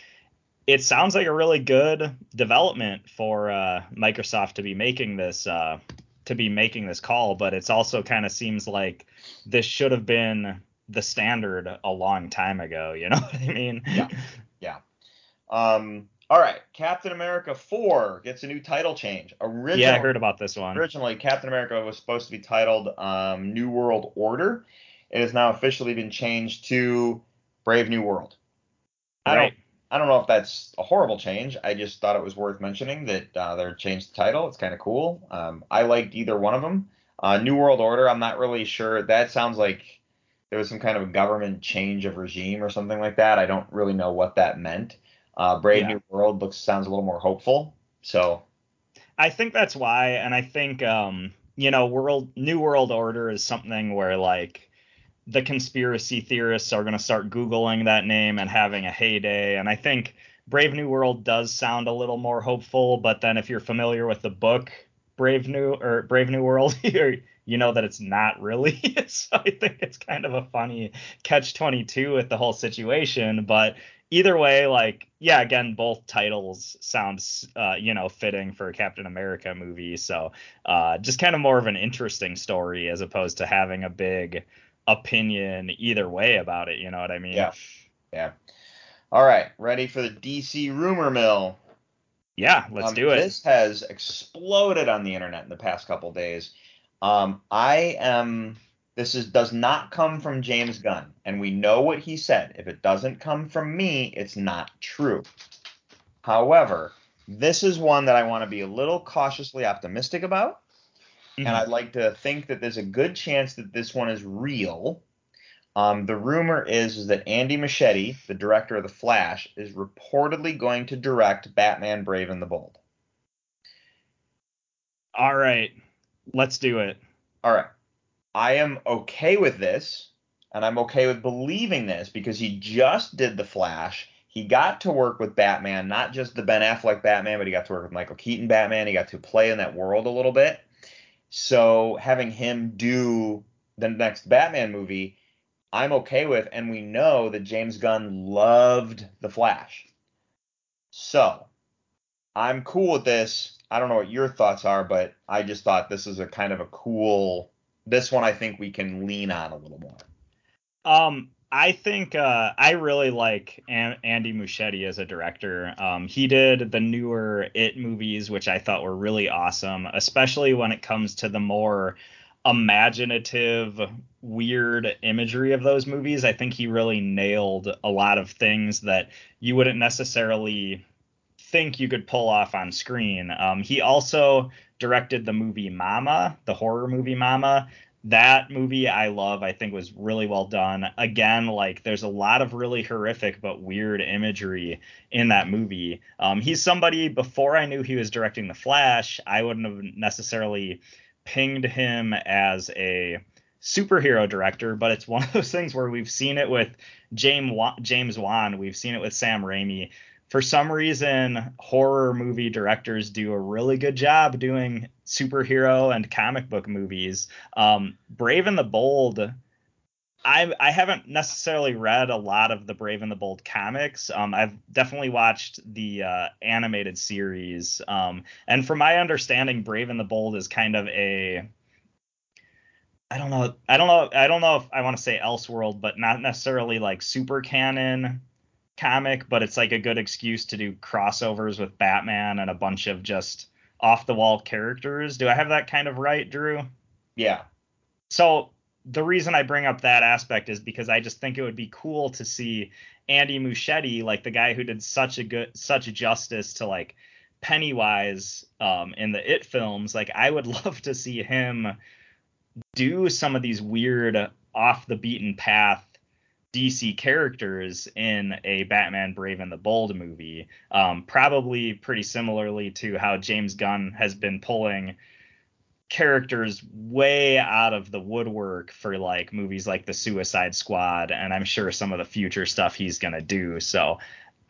it sounds like a really good development for uh, Microsoft to be making this uh, to be making this call, but it's also kind of seems like this should have been the standard a long time ago. You (laughs) know what I mean? Yeah. Yeah. Um, all right, Captain America 4 gets a new title change. Originally, Yeah, I heard about this one. originally Captain America was supposed to be titled um, New World Order. It has now officially been changed to Brave New World. I don't I don't know if that's a horrible change. I just thought it was worth mentioning that uh, they're changed the title. It's kind of cool. Um, I liked either one of them. Uh, New World Order, I'm not really sure. That sounds like there was some kind of a government change of regime or something like that. I don't really know what that meant. Uh, Brave Yeah. New World looks sounds a little more hopeful. So I think that's why, and I think um, you know, world New World Order is something where like the conspiracy theorists are going to start googling that name and having a heyday, and I think Brave New World does sound a little more hopeful, but then if you're familiar with the book Brave New or Brave New World, (laughs) you're, you know that it's not really. (laughs) so I think it's kind of a funny catch 22 with the whole situation, but either way, like, yeah, again, both titles sound, uh, you know, fitting for a Captain America movie. So, uh, just kind of more of an interesting story as opposed to having a big opinion either way about it. You know what I mean? Yeah. yeah. All right, ready for the DC rumor mill. Yeah, let's Um, do it. This has exploded on the internet in the past couple days. Um, I am. This is does not come from James Gunn, and we know what he said. If it doesn't come from me, it's not true. However, this is one that I want to be a little cautiously optimistic about, Mhm. and I'd like to think that there's a good chance that this one is real. Um, the rumor is, is that Andy Muschietti, the director of The Flash, is reportedly going to direct Batman Brave and the Bold. All right, let's do it. All right. I am okay with this, and I'm okay with believing this because he just did The Flash. He got to work with Batman, not just the Ben Affleck Batman, but he got to work with Michael Keaton Batman. He got to play in that world a little bit. So having him do the next Batman movie, I'm okay with, and we know that James Gunn loved The Flash. So I'm cool with this. I don't know what your thoughts are, but I just thought this is a kind of a cool. This one I think we can lean on a little more. Um, I think uh, I really like An- Andy Muschietti as a director. Um, he did the newer It movies, which I thought were really awesome, especially when it comes to the more imaginative, weird imagery of those movies. I think he really nailed a lot of things that you wouldn't necessarily think you could pull off on screen. Um, he also directed the movie Mama, the horror movie Mama. That movie I love. I think was really well done. Again, like there's a lot of really horrific but weird imagery in that movie. Um, he's somebody before I knew he was directing The Flash, I wouldn't have necessarily pinged him as a superhero director, but it's (laughs) one of those things where we've seen it with James James Wan, we've seen it with Sam Raimi for some reason horror movie directors do a really good job doing superhero and comic book movies. Um, brave and the bold I, I haven't necessarily read a lot of the Brave and the Bold comics. Um, I've definitely watched the uh, animated series, um, and from my understanding, Brave and the Bold is kind of a I don't know I don't know I don't know if I want to say Elseworld, but not necessarily like super canon comic, but it's like a good excuse to do crossovers with Batman and a bunch of just off the wall characters. Do I have that kind of right, Drew? Yeah. So the reason I bring up that aspect is because I just think it would be cool to see Andy Muschietti, like the guy who did such a good such justice to like Pennywise um, in the It films. Like I would (laughs) love to see him do some of these weird off the beaten path DC characters in a Batman Brave and the Bold movie. Um, probably pretty similarly to how James Gunn has been pulling characters way out of the woodwork for like movies like the Suicide Squad, and I'm sure some of the future stuff he's gonna do. So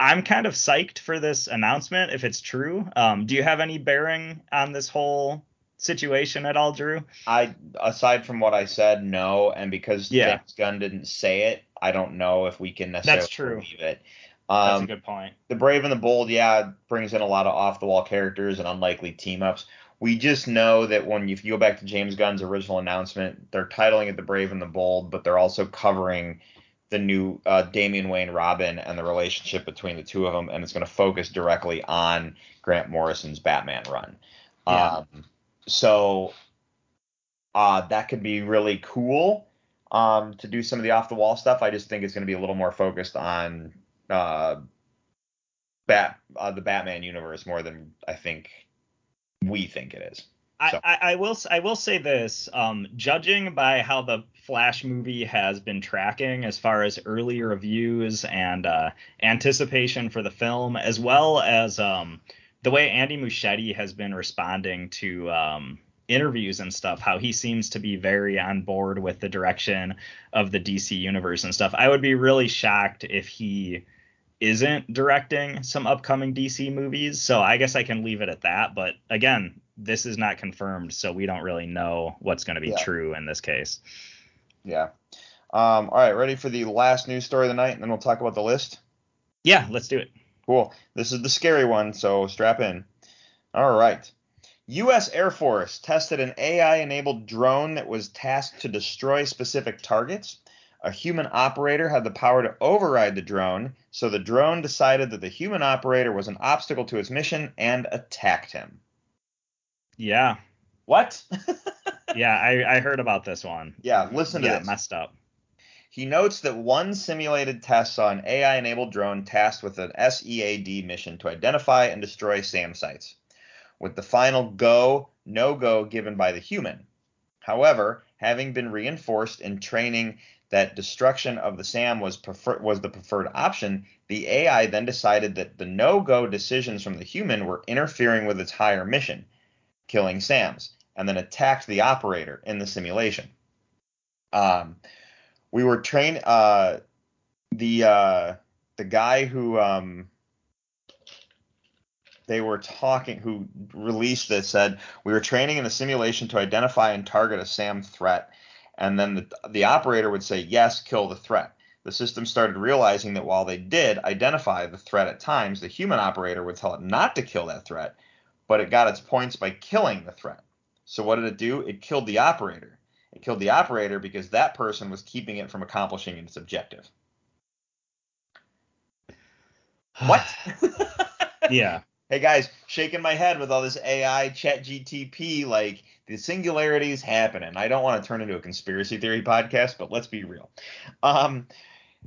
I'm kind of psyched for this announcement if it's true. Um, do you have any bearing on this whole situation at all, Drew? I aside from what I said, no, and because yeah. James Gunn didn't say it, I don't know if we can necessarily That's true. believe it. Um, That's a um, good point. The Brave and the Bold, yeah, brings in a lot of off the wall characters and unlikely team ups. We just know that when if you go back to James Gunn's original announcement, they're titling it The Brave and the Bold, but they're also covering the new uh, Damian Wayne Robin and the relationship between the two of them, and it's going to focus directly on Grant Morrison's Batman run. Yeah. Um, so uh, that could be really cool um, to do some of the off the wall stuff. I just think it's going to be a little more focused on uh, Bat uh, the Batman universe more than I think we think it is. So. I, I, will I will say this, um, judging by how the Flash movie has been tracking as far as early reviews and uh, anticipation for the film, as well as um, the way Andy Muschietti has been responding to um, interviews and stuff, how he seems to be very on board with the direction of the DC universe and stuff. I would be really shocked if he isn't directing some upcoming DC movies. So I guess I can leave it at that. But again, this is not confirmed, so we don't really know what's going to be yeah. true in this case. Yeah. Um, all right, ready for the last news story of the night, and then we'll talk about the list. Yeah, let's do it. Cool. This is the scary one, so strap in. All right. U.S. Air Force tested an AI enabled drone that was tasked to destroy specific targets. A human operator had the power to override the drone, so the drone decided that the human operator was an obstacle to its mission and attacked him. Yeah. What? (laughs) yeah, I, I heard about this one. Yeah, listen to yeah, this. messed up. He notes that one simulated test saw an AI enabled drone tasked with an SEAD mission to identify and destroy SAM sites, with the final go, no go given by the human. However, having been reinforced in training that destruction of the SAM was, prefer- was the preferred option, the AI then decided that the no go decisions from the human were interfering with its higher mission, killing SAMs, and then attacked the operator in the simulation. Um, we were trained uh the uh the guy who um they were talking who released this said we were training in a simulation to identify and target a SAM threat and then the, the operator would say yes kill the threat the system started realizing that while they did identify the threat at times the human operator would tell it not to kill that threat but it got its points by killing the threat so what did it do it killed the operator it killed the operator because that person was keeping it from accomplishing its objective. (sighs) What? yeah. Hey guys, shaking my head with all this AI chat GTP like The singularity is happening. I don't want to turn into a conspiracy theory podcast, but let's be real. Um,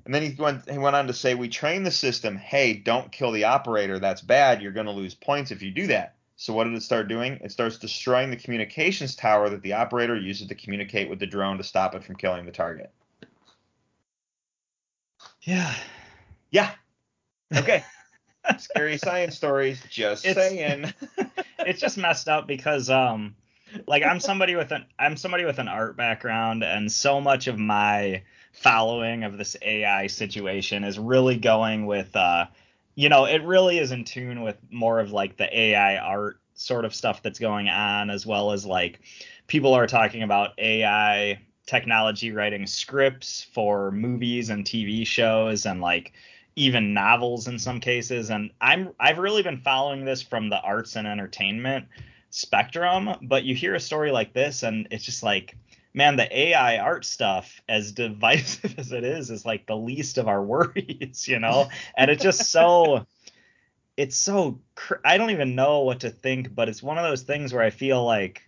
and then he went he went on to say, "We train the system. Hey, don't kill the operator. That's bad. You're going to lose points if you do that." So what did it start doing? It starts destroying the communications tower that the operator uses to communicate with the drone to stop it from killing the target. Yeah. Yeah. Okay. (laughs) Scary science stories. Just It's- saying. (laughs) it's just messed up because um like I'm somebody with an I'm somebody with an art background and so much of my following of this AI situation is really going with uh you know, it really is in tune with more of like the AI art sort of stuff that's going on as well as like people are talking about AI technology writing scripts for movies and TV shows and like even novels in some cases. And I'm I've really been following this from the arts and entertainment spectrum but you hear a story like this and it's just like man the AI art stuff as divisive (laughs) as it is is like the least of our (laughs) worries you know? And it's just so it's so cr- I don't even know what to think but it's one of those things where I feel like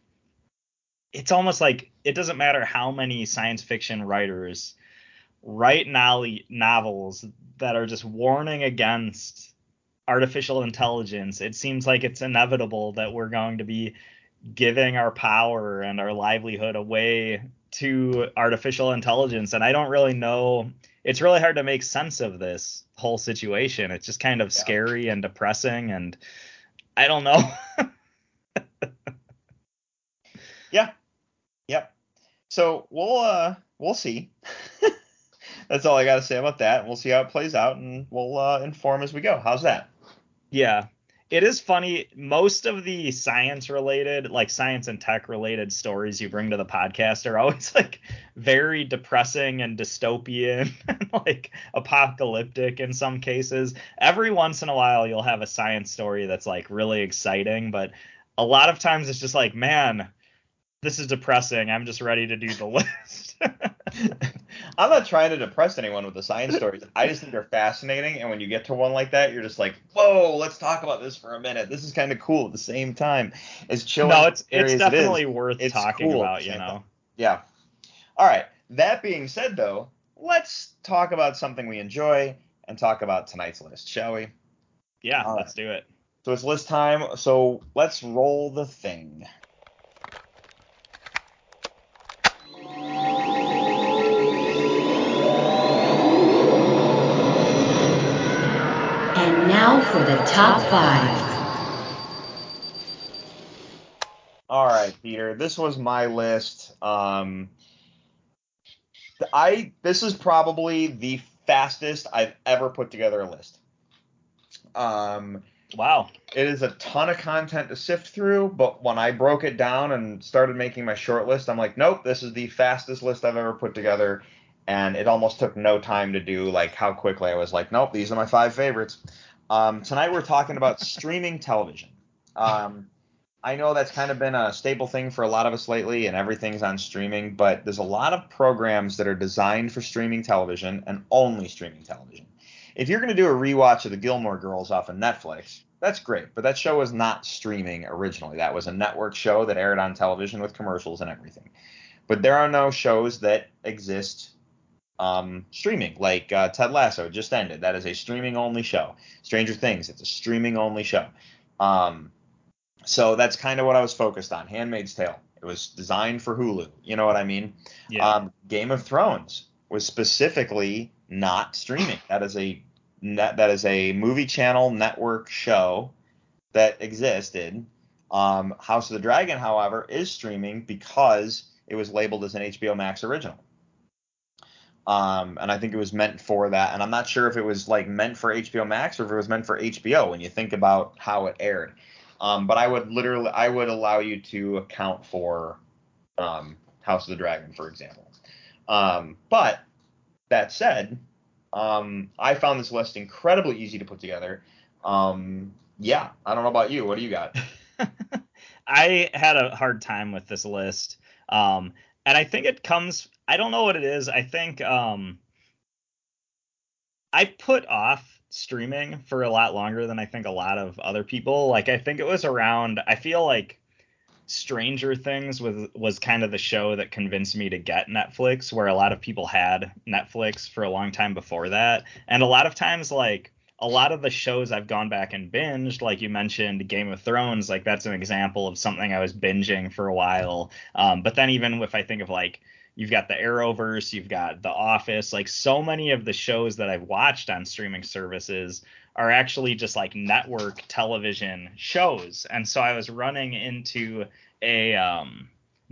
it's almost like it doesn't matter how many science fiction writers write no- novels that are just warning against artificial intelligence. It seems like it's inevitable that we're going to be giving our power and our livelihood away to artificial intelligence. And I don't really know. It's really hard to make sense of this whole situation. It's just kind of Yeah. scary and depressing. And I don't know. (laughs) yeah. Yep. So we'll uh we'll see. (laughs) That's all I got to say about that. We'll see how it plays out, and we'll uh, inform as we go. How's that? Yeah. It is funny. Most of the science related, like science and tech related stories you bring to the podcast are always (laughs) like very depressing and dystopian (laughs) and like apocalyptic in some cases. Every once in a while you'll have a science story that's like really exciting, but a lot of times it's just like, man, this is depressing. I'm just ready to do the (laughs) list. (laughs) I'm not trying to depress anyone with the science stories. I just think they're fascinating, and when you get to one like that, you're just like, "Whoa, let's talk about this for a minute. This is kind of cool." At the same time, as chilling. no, it's it's as it is, definitely worth it's talking cool about, you know. time. Yeah. All right. That being said, though, let's talk about something we enjoy and talk about tonight's list, shall we? Yeah, All let's do it. So it's list time. So let's roll the thing. Now for the top five. All right, Peter. This was my list. Um, I this is probably the fastest I've ever put together a list. Um, Wow. it is a ton of content to sift through, but when I broke it down and started making my short list, I'm like, nope, this is the fastest list I've ever put together. And it almost took no time to do, like how quickly I was like, nope, these are my five favorites. Um, tonight we're talking about streaming television. Um, I know that's kind of been a staple thing for a lot of us lately, and everything's on streaming, but there's a lot of programs that are designed for streaming television and only streaming television. If you're going to do a rewatch of the Gilmore Girls off of Netflix, that's great, but that show was not streaming originally. That was a network show that aired on television with commercials and everything. But there are no shows that exist um, streaming, like uh, Ted Lasso just ended. That is a streaming only show. Stranger Things, it's a streaming only show. Um, so that's kind of what I was focused on. Handmaid's Tale, it was designed for Hulu. You know what I mean? Yeah. Um, Game of Thrones was specifically not streaming. That is a net, that is a movie channel network show that existed. Um, House of the Dragon, however, is streaming because it was labeled as an HBO Max original. Um, and I think it was meant for that. And I'm not sure if it was like meant for HBO Max or if it was meant for HBO when you think about how it aired. Um, but I would literally, I would allow you to account for um, House of the Dragon, for example. Um, but that said, um, I found this list incredibly easy to put together. Um, yeah, I don't know about you. What do you got? (laughs) I had a hard time with this list. Um, and I think it comes I don't know what it is. I think um I put off streaming for a lot longer than I think a lot of other people. Like I think it was around I feel like Stranger Things was was kind of the show that convinced me to get Netflix, where a lot of people had Netflix for a long time before that, and a lot of times like a lot of the shows I've gone back and binged, like you mentioned, Game of Thrones, like that's an example of something I was binging for a while. Um, but then even if I think of like you've got the Arrowverse, you've got The Office, like so many of the shows that I've watched on streaming services are actually just like network television shows. And so I was running into a um,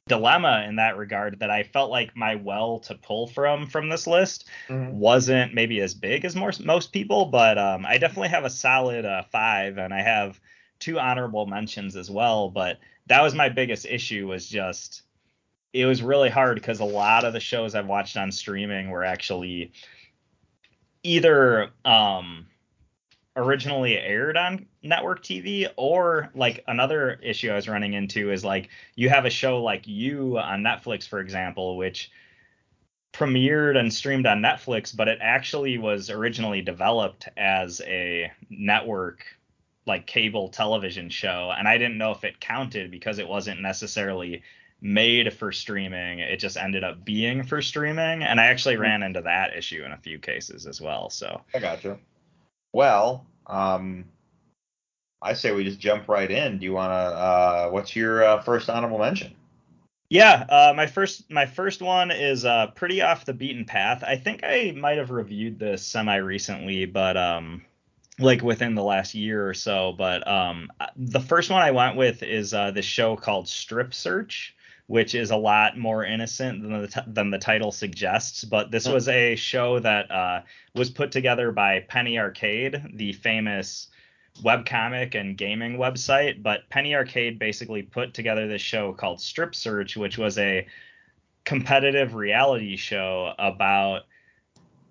dilemma in that regard that I felt like my well to pull from from this list Mhm. wasn't maybe as big as most most people, but um, I definitely have a solid uh, five, and I have two honorable mentions as well. But that was my biggest issue was just it was really hard because a lot of the shows I've watched on streaming were actually either um, originally aired on network TV or like another issue I was running into is like you have a show like You on Netflix, for example, which premiered and streamed on Netflix, but it actually was originally developed as a network like cable television show and I didn't know if it counted because it wasn't necessarily made for streaming it just ended up being for streaming and I actually ran into that issue in a few cases as well so I got you. Well, um, I say we just jump right in. Do you want to? Uh, what's your uh, first honorable mention? Yeah, uh, my first my first one is uh, pretty off the beaten path. I think I might have reviewed this semi recently, but um, like within the last year or so. But um, the first one I went with is uh, this show called Strip Search, which is a lot more innocent than the t- than the title suggests. But this was a show that uh, was put together by Penny Arcade, the famous webcomic and gaming website, but Penny Arcade basically put together this show called Strip Search, which was a competitive reality show about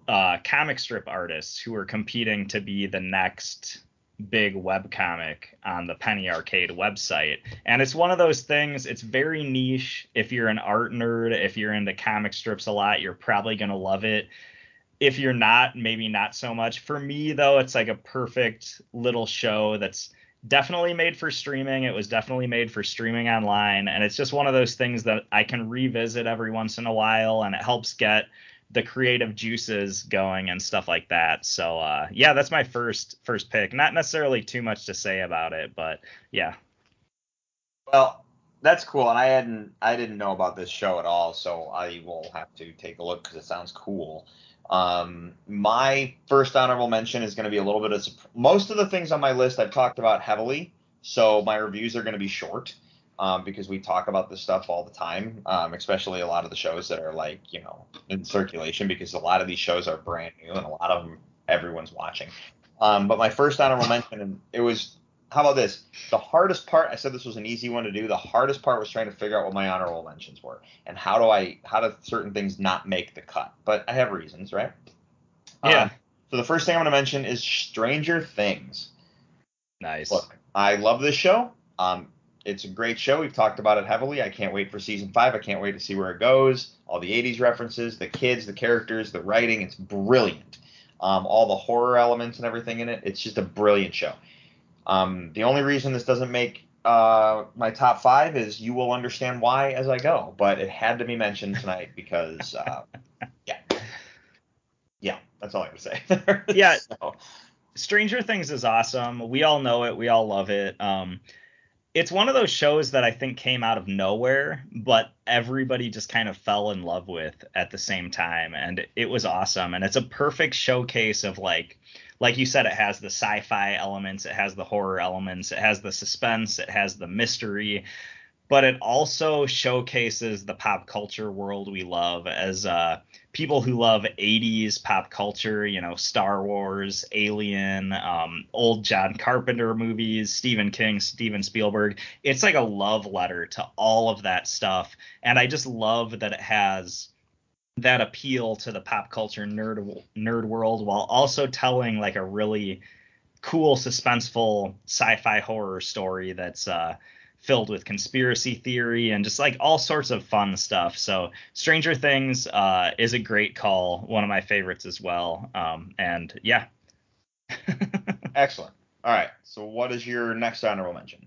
uh, comic strip artists who were competing to be the next big webcomic on the Penny Arcade website. And it's one of those things, it's very niche. If you're an art nerd, if you're into comic strips a lot, you're probably going to love it if you're not, maybe not so much. For me, though, it's like a perfect little show that's definitely made for streaming. It was definitely made for streaming online. And it's just one of those things that I can revisit every once in a while and it helps get the creative juices going and stuff like that. So uh, yeah, that's my first first pick. Not necessarily too much to say about it, but yeah. Well, that's cool, and I hadn't I didn't know about this show at all, so I will have to take a look because it sounds cool. Um, my first honorable mention is going to be a little bit of most of the things on my list I've talked about heavily, so my reviews are going to be short um, because we talk about this stuff all the time, um, especially a lot of the shows that are like you know in circulation because a lot of these shows are brand new and a lot of them everyone's watching. Um, but my first honorable mention, and it was how about this? The hardest part, I said this was an easy one to do. The hardest part was trying to figure out what my honorable mentions were and how do I, how do certain things not make the cut? But I have reasons, right? Yeah. Um, so the first thing I'm going to mention is Stranger Things. Nice. Look, I love this show. Um, it's a great show. We've talked about it heavily. I can't wait for season five. I can't wait to see where it goes. All the 80s references, the kids, the characters, the writing. It's brilliant. Um, all the horror elements and everything in it. It's just a brilliant show. Um, the only reason this doesn't make uh, my top five is you will understand why as I go, but it had to be mentioned tonight because, uh, (laughs) yeah, yeah, that's all I have to say. Yeah. (laughs) So, Stranger Things is awesome. We all know it. We all love it. Um, it's one of those shows that I think came out of nowhere, but everybody just kind of fell in love with at the same time, and it was awesome. And it's a perfect showcase of like, like you said, it has the sci-fi elements, it has the horror elements, it has the suspense, it has the mystery, but it also showcases the pop culture world we love as uh, people who love 80s pop culture, you know, Star Wars, Alien, um, old John Carpenter movies, Stephen King, Steven Spielberg. It's like a love letter to all of that stuff. And I just love that it has that appeal to the pop culture nerd nerd world while also telling like a really cool suspenseful sci-fi horror story that's uh filled with conspiracy theory and just like all sorts of fun stuff. So Stranger Things uh, is a great call, one of my favorites as well. Um, and yeah. (laughs) excellent. All right. So, what is your next honorable mention?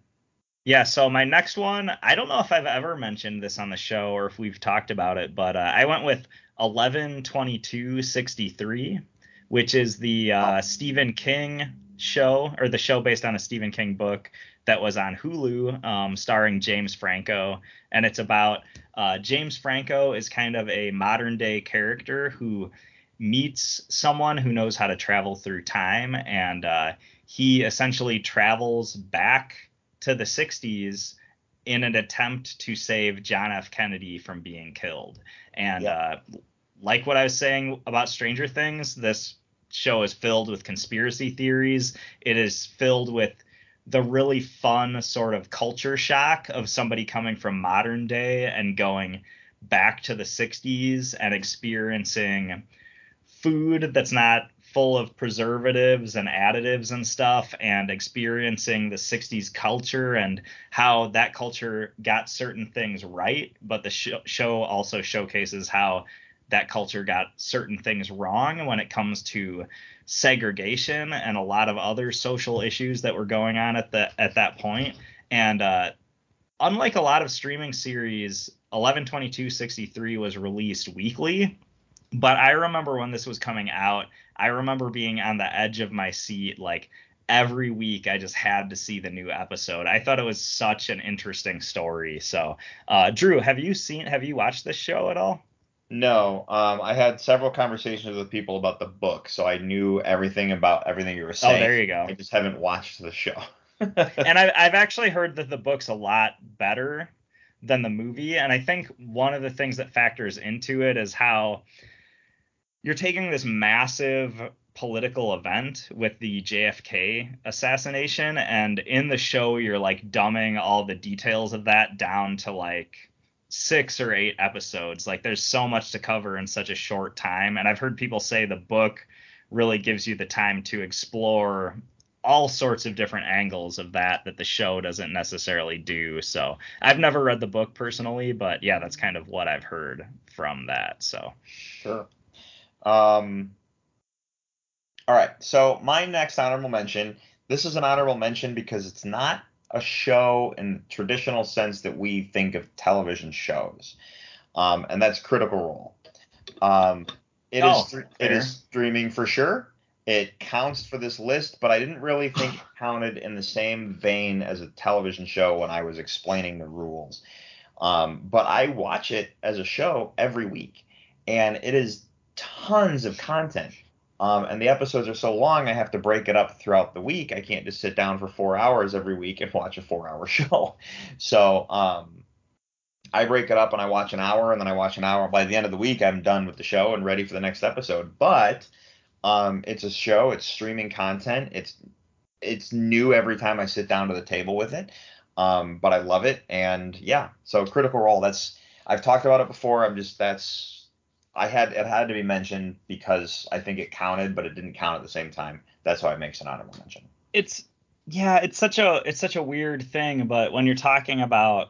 Yeah, so my next one, I don't know if I've ever mentioned this on the show or if we've talked about it, but uh, I went with 112263, which is the uh, Stephen King show or the show based on a Stephen King book that was on Hulu, um, starring James Franco, and it's about uh, James Franco is kind of a modern day character who meets someone who knows how to travel through time, and uh, he essentially travels back to the 60s in an attempt to save John F. Kennedy from being killed. And uh, like what I was saying about Stranger Things, this show is filled with conspiracy theories. It is filled with the really fun sort of culture shock of somebody coming from modern day and going back to the 60s and experiencing food that's not full of preservatives and additives and stuff and experiencing the 60s culture and how that culture got certain things right but the sh- show also showcases how that culture got certain things wrong when it comes to segregation and a lot of other social issues that were going on at the at that point. and uh, unlike a lot of streaming series 112263 was released weekly but I remember when this was coming out, I remember being on the edge of my seat like every week I just had to see the new episode. I thought it was such an interesting story. So, uh, Drew, have you seen have you watched this show at all? No, um, I had several conversations with people about the book, so I knew everything about everything you were saying. Oh, there you go. I just haven't watched the show. (laughs) and I, I've actually heard that the book's a lot better than the movie, and I think one of the things that factors into it is how you're taking this massive political event with the JFK assassination and in the show you're like dumbing all the details of that down to like 6 or 8 episodes like there's so much to cover in such a short time and I've heard people say the book really gives you the time to explore all sorts of different angles of that that the show doesn't necessarily do so I've never read the book personally but yeah that's kind of what I've heard from that so sure um, all right. So my next honorable mention. This is an honorable mention because it's not a show in the traditional sense that we think of television shows, um, and that's Critical Role. Um, it Oh, is it fair. streaming for sure. It counts for this list, but I didn't really think it counted in the same vein as a television show when I was explaining the rules. Um, but I watch it as a show every week, and it is tons of content. Um, and the episodes are so long, I have to break it up throughout the week. I can't just sit down for four hours every week and (laughs) watch a four-hour show. So um, I break it up and I watch an hour, and then I watch an hour. By the end of the week, I'm done with the show and ready for the next episode. But um, it's a show. It's streaming content. It's it's new every time I sit down to the table with it. Um, but I love it, and yeah. So Critical Role. That's I've talked about it before. I'm just that's I had it had to be mentioned because I think it counted, but it didn't count at the same time. That's why it makes an honorable mention. it's yeah it's such a it's such a weird thing but when you're talking about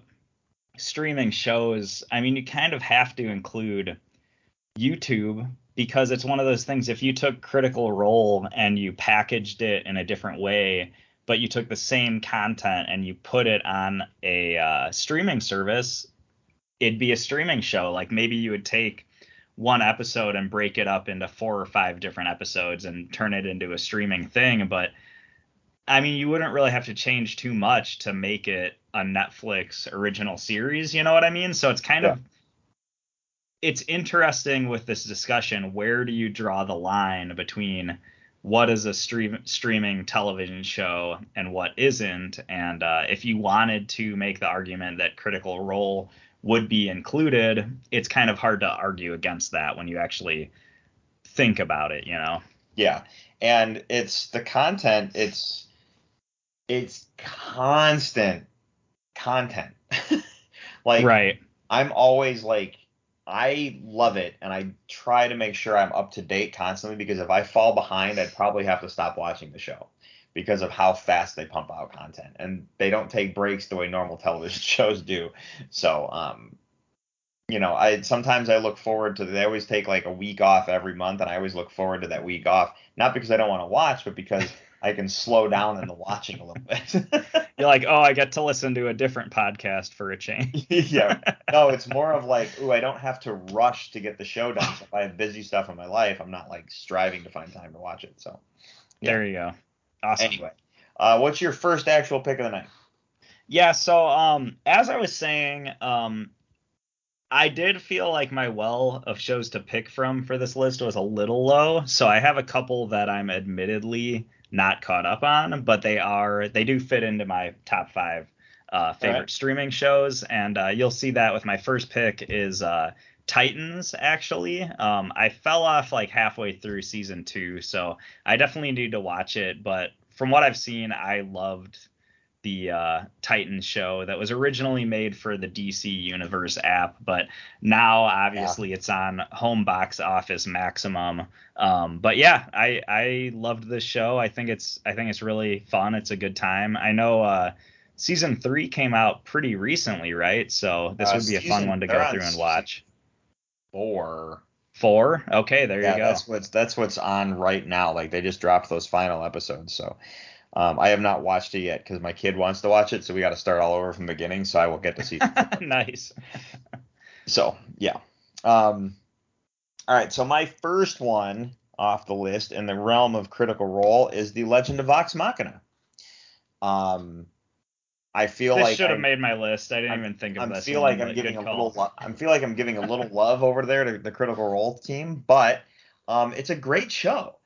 streaming shows i mean you kind of have to include youtube because it's one of those things if you took critical role and you packaged it in a different way but you took the same content and you put it on a uh, streaming service it'd be a streaming show like maybe you would take one episode and break it up into four or five different episodes and turn it into a streaming thing but I mean, you wouldn't really have to change too much to make it a Netflix original series, you know what I mean? So it's kind of it's interesting with this discussion, where do you draw the line between what is a stream, streaming television show and what isn't? And uh, if you wanted to make the argument that Critical Role would be included, it's kind of hard to argue against that when you actually think about it, you know? Yeah, and it's the content. It's it's constant content. (laughs) like right. I'm always like I love it and I try to make sure I'm up to date constantly because if I fall behind, I'd probably have to stop watching the show because of how fast they pump out content and they don't take breaks the way normal television (laughs) shows do. So, um you know, I sometimes I look forward to they always take like a week off every month and I always look forward to that week off, not because I don't want to watch, but because (laughs) I can slow down in the watching a little bit. (laughs) You're like, oh, I get to listen to a different podcast for a change. yeah. No, it's more of like, ooh, I don't have to rush to get the show done. So if I have busy stuff in my life, I'm not like striving to find time to watch it. So Yeah. There you go. Awesome. anyway, uh, what's your first actual pick of the night? Yeah, so um as I was saying, um I did feel like my well of shows to pick from for this list was a little low, so I have a couple that I'm admittedly not caught up on, but they are they do fit into my top 5 uh favorite Alright. streaming shows and uh you'll see that with my first pick is uh Titans actually. Um I fell off like halfway through season 2, so I definitely need to watch it, but from what I've seen, I loved the uh, Titans show that was originally made for the DC Universe app, but now obviously it's on home box office maximum. Um, but yeah, I I loved this show. I think it's I think it's really fun. It's a good time. I know uh, season three came out pretty recently, right? So this Uh, would be a fun one to go through and watch. Four. Four. Okay, there yeah, you go. that's what's that's what's on right now. Like they just dropped those final episodes, so um, I have not watched it yet because my kid wants to watch it, so we got to start all over from the beginning. So I will get to see. (laughs) nice. so yeah. Um, all right. So my first one off the list in the realm of Critical Role is the Legend of Vox Machina. Um, I feel This like should have made my list. I didn't I'm- even think of I this. feel like I'm giving a call. little. Lo- I feel like I'm giving a little love over there to the Critical Role team, but um, it's a great show.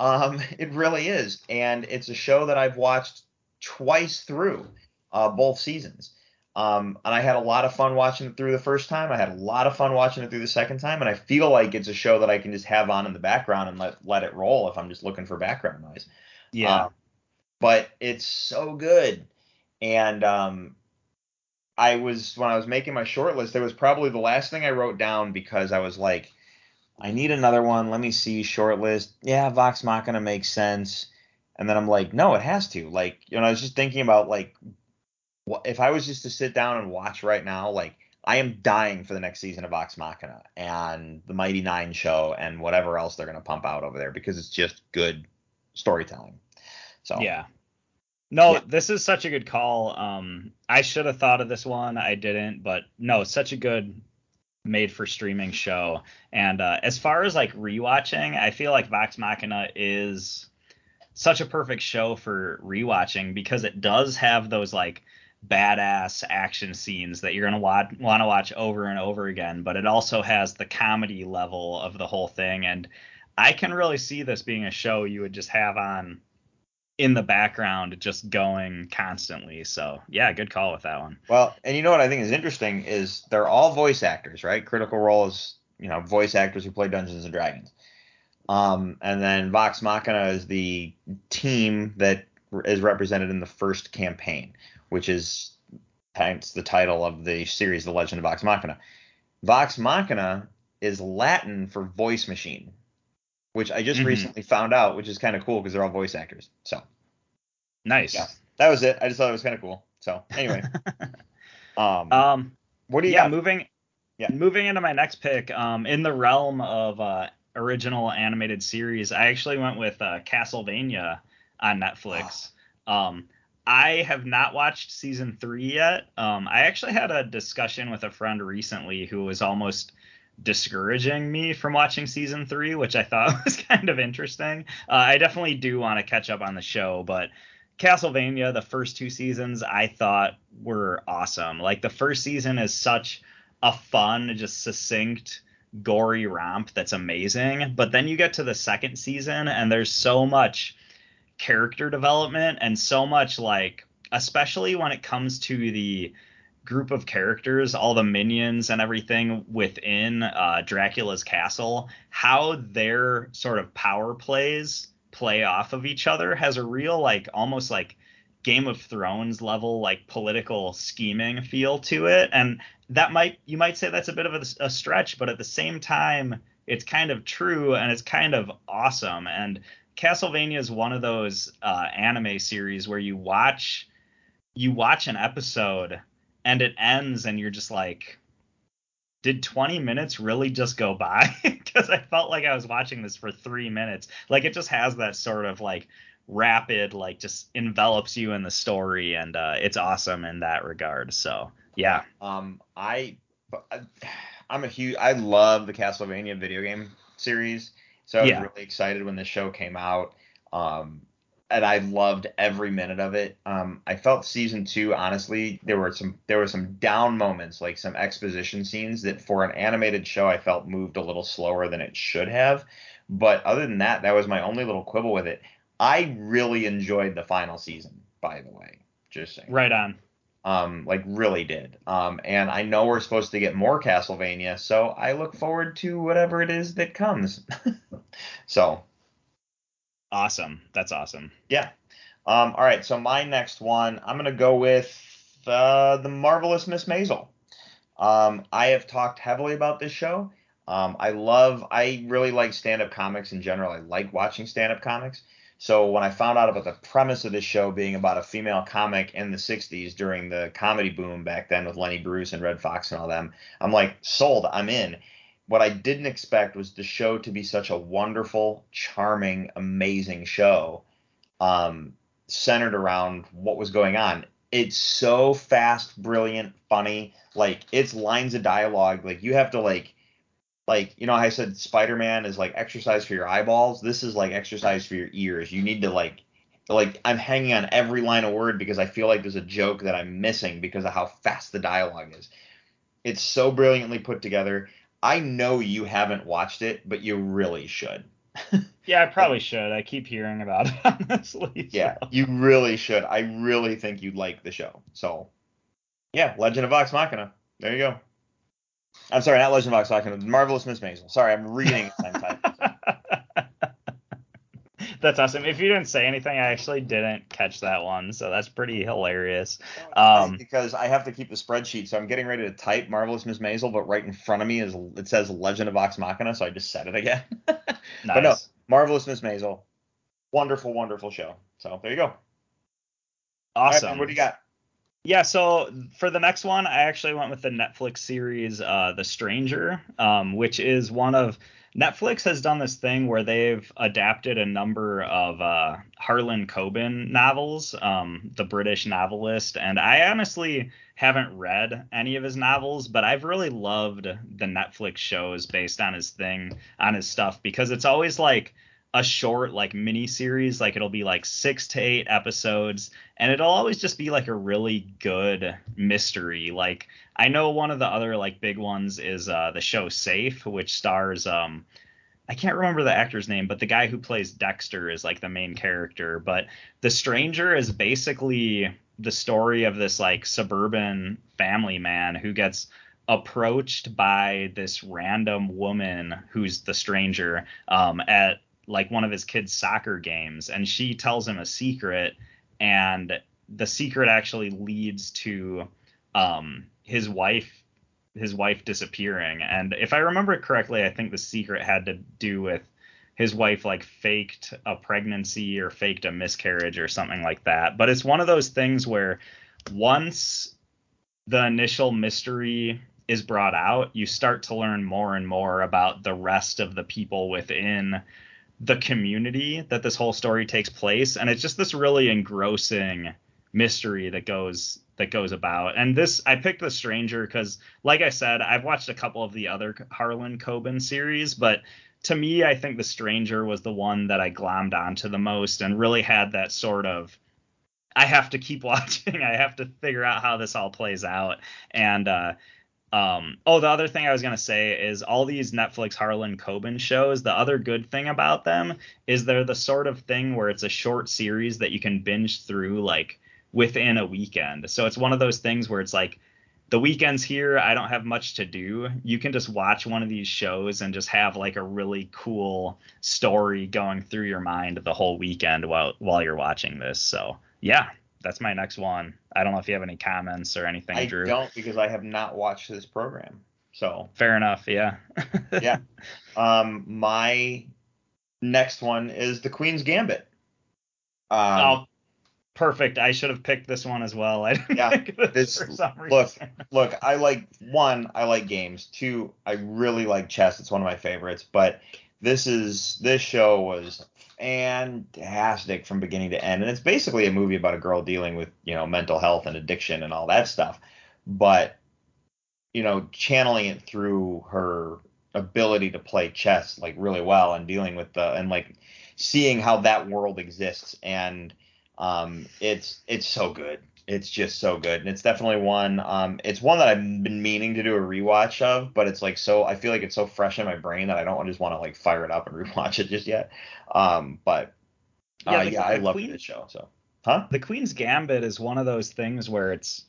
Um, (laughs) it really is, and it's a show that I've watched twice through, uh, both seasons. Um, and I had a lot of fun watching it through the first time. I had a lot of fun watching it through the second time, and I feel like it's a show that I can just have on in the background and let let it roll if I'm just looking for background noise. Yeah. Um, but it's so good. And um, I was when I was making my short list, it was probably the last thing I wrote down because I was like, I need another one. Let me see short list. Yeah, Vox Machina makes sense. And then I'm like, no, it has to. Like, you know, I was just thinking about like, if I was just to sit down and watch right now, like. I am dying for the next season of Vox Machina and the Mighty Nein show and whatever else they're going to pump out over there because it's just good storytelling. So Yeah. No, Yeah. this is such a good call. Um, I should have thought of this one. I didn't, but no, such a good made for streaming show. And uh, as far as like rewatching, I feel like Vox Machina is such a perfect show for rewatching because it does have those like badass action scenes that you're gonna want want to watch over and over again, but it also has the comedy level of the whole thing. And I can really see this being a show you would just have on in the background just going constantly. So yeah, good call with that one. Well, and you know what I think is interesting is they're all voice actors, right? Critical Role is you know voice actors who play Dungeons and Dragons. Um, and then Vox Machina is the team that is represented in the first campaign, which is hence the title of the series, The Legend of Vox Machina. Vox Machina is Latin for voice machine, which I just Mhm. recently found out, which is kind of cool because they're all voice actors. So Nice. Yeah. that was it. I just thought it was kind of cool. So anyway, (laughs) um, Um what do you yeah, got? moving Yeah. moving into my next pick, um in the realm of uh original animated series, I actually went with uh Castlevania on Netflix. Um I have not watched season 3 yet. Um I actually had a discussion with a friend recently who was almost discouraging me from watching season three, which I thought (laughs) was kind of interesting. Uh, I definitely do want to catch up on the show, but Castlevania, the first two seasons, I thought were awesome. Like the first season is such a fun, just succinct, gory romp that's amazing. But then you get to the second season, and there's so much character development and so much like, especially when it comes to the group of characters, all the minions and everything within uh, Dracula's castle, how their sort of power plays play off of each other has a real like almost like Game of Thrones level like political scheming feel to it, and that might you might say that's a bit of a, a stretch, but at the same time it's kind of true and it's kind of awesome. And Castlevania is one of those uh, anime series where you watch you watch an episode and it ends and you're just like did 20 minutes really just go by (laughs) because i felt like i was watching this for three minutes like it just has that sort of like rapid, like just envelops you in the story, and uh, it's awesome in that regard. So yeah, Um, I, (sighs) I'm a huge, I love the Castlevania video game series, so I was Yeah. really excited when the show came out. Um, and I loved every minute of it. Um, I felt season two, honestly, there were some there were some down moments, like some exposition scenes that for an animated show I felt moved a little slower than it should have. But other than that, that was my only little quibble with it. I really enjoyed the final season, by the way. Just saying right on. um like really did um and i know we're supposed to get more castlevania so i look forward to whatever it is that comes (laughs) so Awesome. That's awesome. yeah. Um all right. So my next one i'm gonna go with uh the marvelous miss maisel. Um i have talked heavily about this show. Um i love i really like stand-up comics in general. I like watching stand-up comics. So when I found out about the premise of this show being about a female comic in the 60s during the comedy boom back then with Lenny Bruce and Redd Foxx and all them, I'm like, sold, I'm in. What I didn't expect was the show to be such a wonderful, charming, amazing show um, centered around what was going on. It's so fast, brilliant, funny. Like its lines of dialogue, like you have to like like you know I said Spider-Man is like exercise for your eyeballs. This is like exercise for your ears. You need to like like I'm hanging on every line of word because I feel like there's a joke that I'm missing because of how fast the dialogue is. It's so brilliantly put together. I know you haven't watched it, but you really should. (laughs) Yeah, I probably should. I keep hearing about it, (laughs) honestly. Yeah, you really should. I really think you'd like the show. So, yeah, Legend of Vox Machina. There you go. I'm sorry, not Legend of Vox Machina. Marvelous Miss Maisel. Sorry, I'm reading it. I'm typing. That's awesome. If you didn't say anything, I actually didn't catch that one, so that's pretty hilarious. Um, because I have to keep the spreadsheet, so I'm getting ready to type Marvelous Miss Maisel, but right in front of me is it says Legend of Vox Machina, so I just said it again. (laughs) But no, nice. Marvelous Miss Maisel, wonderful, wonderful show. So there you go. Awesome. man, what do you got? Yeah, so for the next one, I actually went with the Netflix series uh, The Stranger, um, which is one of Netflix has done this thing where they've adapted a number of uh, Harlan Coben novels, um, the British novelist, and I honestly haven't read any of his novels, but I've really loved the Netflix shows based on his thing, on his stuff, because it's always like a short like mini series like it'll be like six to eight episodes and it'll always just be like a really good mystery. Like i know one of the other like big ones is uh the show safe which stars um i can't remember the actor's name but the guy who plays dexter is like the main character but the stranger is basically the story of this like suburban family man who gets approached by this random woman who's the stranger um, at like one of his kids' soccer games, and she tells him a secret, and the secret actually leads to um, his wife his wife disappearing. And if I remember it correctly, I think the secret had to do with his wife like faked a pregnancy or faked a miscarriage or something like that. But it's one of those things where once the initial mystery is brought out, you start to learn more and more about the rest of the people within the community that this whole story takes place. And it's just this really engrossing mystery that goes that goes about. And this i picked the stranger because like i said i've watched a couple of the other harlan coben series but to me i think the stranger was the one that i glommed onto the most and really had that sort of i have to keep (laughs) watching. I have to figure out how this all plays out. And uh um, oh, the other thing I was gonna say is all these Netflix Harlan Coben shows. The other good thing about them is they're the sort of thing where it's a short series that you can binge through like within a weekend. So it's one of those things where it's like the weekend's here, I don't have much to do. You can just watch one of these shows and just have like a really cool story going through your mind the whole weekend while while you're watching this. So yeah, that's my next one. I don't know if you have any comments or anything, I Drew. I don't because I have not watched this program. So Fair enough. Yeah. (laughs) yeah. Um, my next one is the Queen's Gambit. Um, oh, perfect. I should have picked this one as well. (laughs) I didn't Yeah, this, this- for some look, (laughs) look, I like one, I like games. Two, I really like chess. It's one of my favorites. But this is this show was fantastic from beginning to end, and it's basically a movie about a girl dealing with you know mental health and addiction and all that stuff, but you know channeling it through her ability to play chess like really well and dealing with the and like seeing how that world exists and um it's it's so good. It's just so good. And it's definitely one um it's one that i've been meaning to do a rewatch of but it's like so i feel like it's so fresh in my brain that i don't just want to like fire it up and (laughs) rewatch it just yet. Um but uh, Yeah, yeah, the- i love this show so. Huh? The Queen's Gambit is one of those things where it's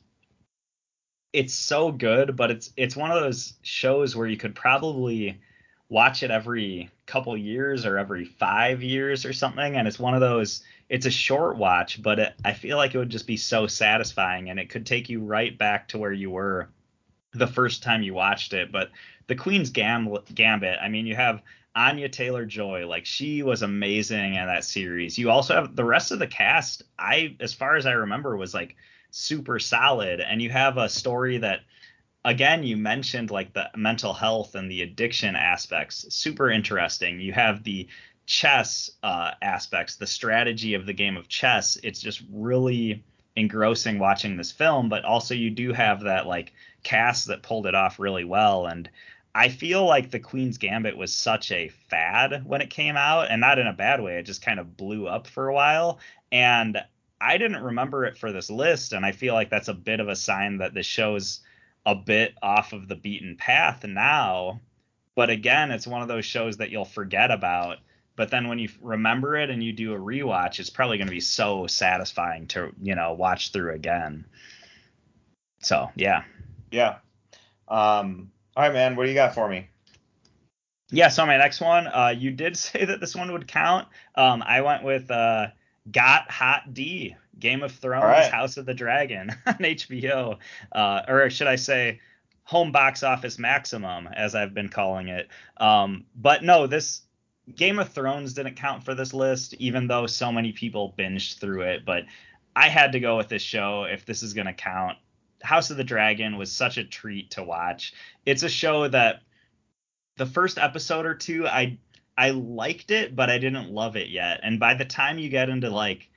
it's so good, but it's it's one of those shows where you could probably watch it every couple years or every five years or something, and it's one of those. It's a short watch, but it, I feel like it would just be so satisfying, and it could take you right back to where you were the first time you watched it. But the Queen's Gam- Gambit, I mean, you have Anya Taylor Joy, like she was amazing in that series. You also have the rest of the cast. I, as far as I remember, was like super solid, and you have a story that, again, you mentioned like the mental health and the addiction aspects, super interesting. You have the chess uh, aspects, the strategy of the game of chess. It's just really engrossing watching this film, but also you do have that like cast that pulled it off really well and I feel like the Queen's Gambit was such a fad when it came out, and not in a bad way. It just kind of blew up for a while. And I didn't remember it for this list, and I feel like that's a bit of a sign that the show's a bit off of the beaten path now. But again, it's one of those shows that you'll forget about. But then when you remember it and you do a rewatch, it's probably going to be so satisfying to, you know, watch through again. So, yeah. yeah um all right man what do you got for me Yeah, so my next one, uh, you did (laughs) say that this one would count. Um, I went with uh, Got Hot D, Game of Thrones, right. House of the Dragon (laughs) on HBO, uh, or should I say, Home Box Office Maximum, as I've been calling it. Um, but no, this Game of Thrones didn't count for this list, even though so many people binged through it. But I had to go with this show if this is going to count. House of the Dragon was such a treat to watch. It's a show that the first episode or two I I liked it, but I didn't love it yet. And by the time you get into like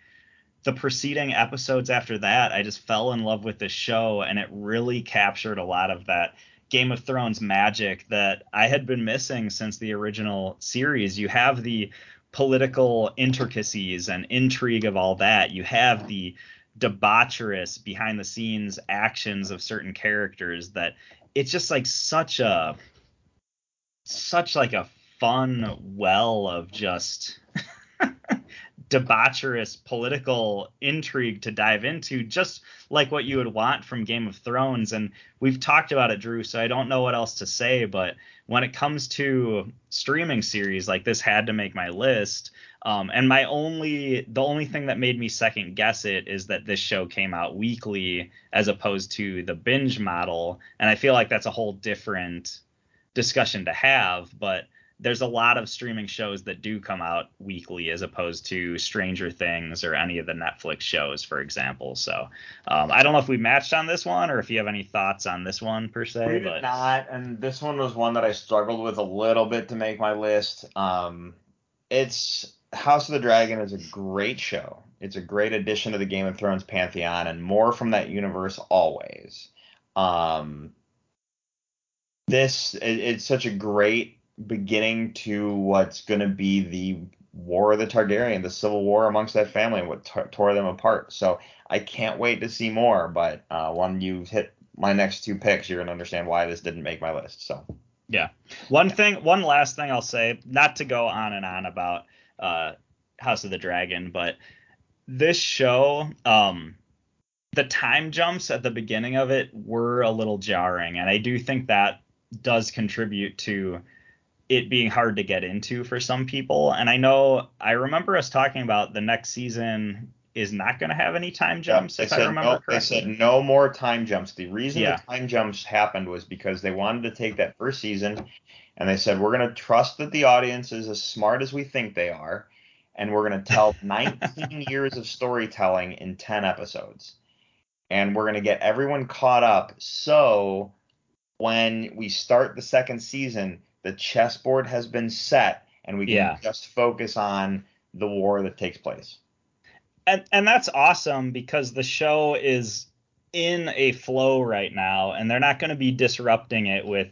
the preceding episodes after that, I just fell in love with the show and it really captured a lot of that Game of Thrones magic that I had been missing since the original series. You have the political intricacies and intrigue of all that. You have the debaucherous behind the scenes actions of certain characters that it's just like such a such like a fun well of just (laughs) debaucherous political intrigue to dive into just like what you would want from Game of Thrones. And we've talked about it Drew so I don't know what else to say. But when it comes to streaming series like this had to make my list. Um, and my only the only thing that made me second guess it is that this show came out weekly as opposed to the binge model. And I feel like that's a whole different discussion to have, but there's a lot of streaming shows that do come out weekly as opposed to Stranger Things or any of the Netflix shows, for example. So um, I don't know if we matched on this one or if you have any thoughts on this one per se. We did but not, and this one was one that I struggled with a little bit to make my list. Um, it's House of the Dragon is a great show. It's a great addition to the Game of Thrones pantheon, and more from that universe always. Um, this it, it's such a great beginning to what's going to be the War of the Targaryen, the civil war amongst that family, and what t- tore them apart. So I can't wait to see more. But uh, when you hit my next two picks, you're going to understand why this didn't make my list. So Yeah. One thing, one last thing I'll say, not to go on and on about uh, House of the Dragon, but this show, um, the time jumps at the beginning of it were a little jarring, and I do think that does contribute to it being hard to get into for some people. And I know I remember us talking about the next season is not going to have any time jumps, they if I remember no, correctly. They said no more time jumps. The reason Yeah. the time jumps happened was because they wanted to take that first season and they said we're going to trust that the audience is as smart as we think they are and we're going to tell (laughs) 19 years of storytelling in 10 episodes. And we're going to get everyone caught up so when we start the second season, the chessboard has been set and we can Yeah. just focus on the war that takes place. and and that's awesome because the show is in a flow right now and they're not going to be disrupting it with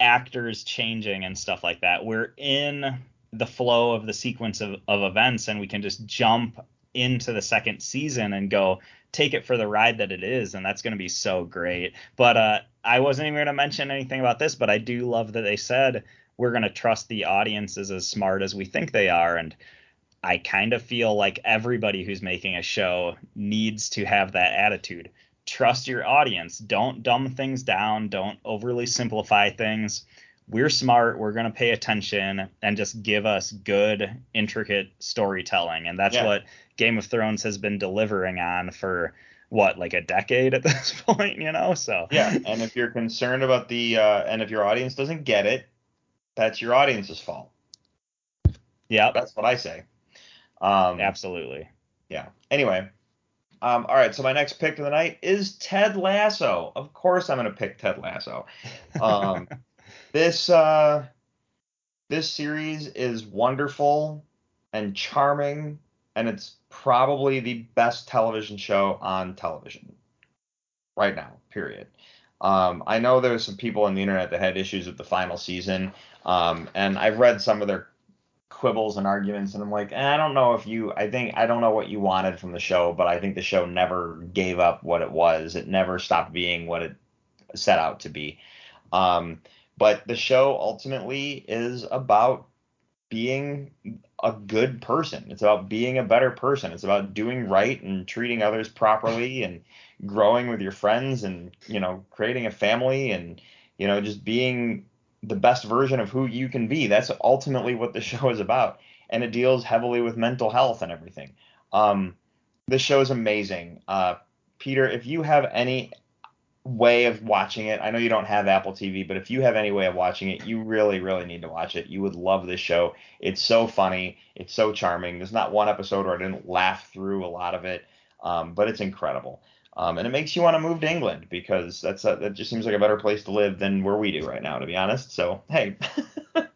actors changing and stuff like that we're in the flow of the sequence of, of events and we can just jump into the second season and go take it for the ride that it is and that's going to be so great but uh i wasn't even going to mention anything about this but i do love that they said we're going to trust the audiences as smart as we think they are and I kind of feel like everybody who's making a show needs to have that attitude. Trust your audience. Don't dumb things down. Don't overly simplify things. We're smart. We're going to pay attention and just give us good, intricate storytelling. And that's Yeah. what Game of Thrones has been delivering on for what, like a decade at (laughs) this point, you know? So, Yeah, and if you're concerned about the uh, and if your audience doesn't get it, that's your audience's fault. yeah That's what I say. Um, absolutely. Yeah. Anyway, um, all right. So my next pick of the night is Ted Lasso. Of course, I'm going to pick Ted Lasso. Um, (laughs) this uh, this series is wonderful and charming, and it's probably the best television show on television right now. Period. Um, I know there's some people on the internet that had issues with the final season, um, and I've read some of their quibbles and arguments, and I'm like, eh, I don't know if you, I think, I don't know what you wanted from the show, but I think the show never gave up what it was. It never stopped being what it set out to be. Um, but the show ultimately is about being a good person. It's about being a better person. It's about doing right and treating others properly and growing with your friends and, you know, creating a family and, you know, just being the best version of who you can be. That's ultimately what the (laughs) show is about. And it deals heavily with mental health and everything. Um, this show is amazing. Uh, Peter, if you have any way of watching it, I know you don't have Apple TV, but if you have any way of watching it, you really, really need to watch it. You would love this show. It's so funny. It's so charming. There's not one episode where I didn't laugh through a lot of it, um, but it's incredible. Um, and it makes you want to move to England because that's a, that just seems like a better place to live than where we do right now, to be honest. So hey, (laughs)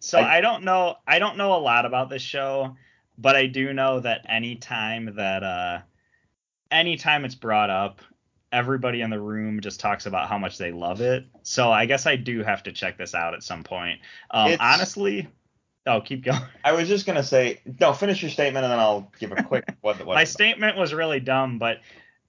So I- I, don't know I don't know a lot about this show, but I do know that anytime that uh anytime it's brought up, everybody in the room just talks about how much they love it. So I guess I do have to check this out at some point. Um honestly, oh, keep going. (laughs) I was just gonna say no. Finish your statement and then I'll give a quick (laughs) what. what My statement was really dumb, but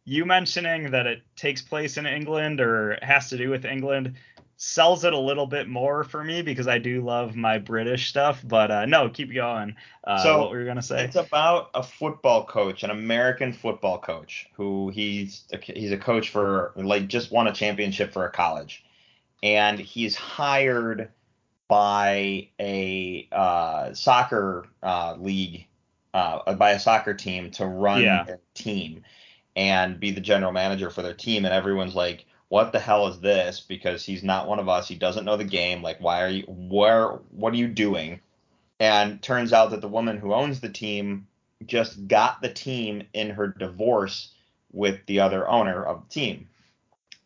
you mentioning that it takes place in England or has to do with England sells it a little bit more for me because I do love my British stuff. But uh, no, keep going. Uh, So, what were you gonna say? It's about a football coach, an American football coach, who he's a, he's a coach for like just won a championship for a college, and he's hired by a uh, soccer uh, league, uh, by a soccer team to run Yeah. their team and be the general manager for their team, and everyone's like. What the hell is this? Because he's not one of us. He doesn't know the game. Like, why are you? Where? What are you doing? And turns out that the woman who owns the team just got the team in her divorce with the other owner of the team.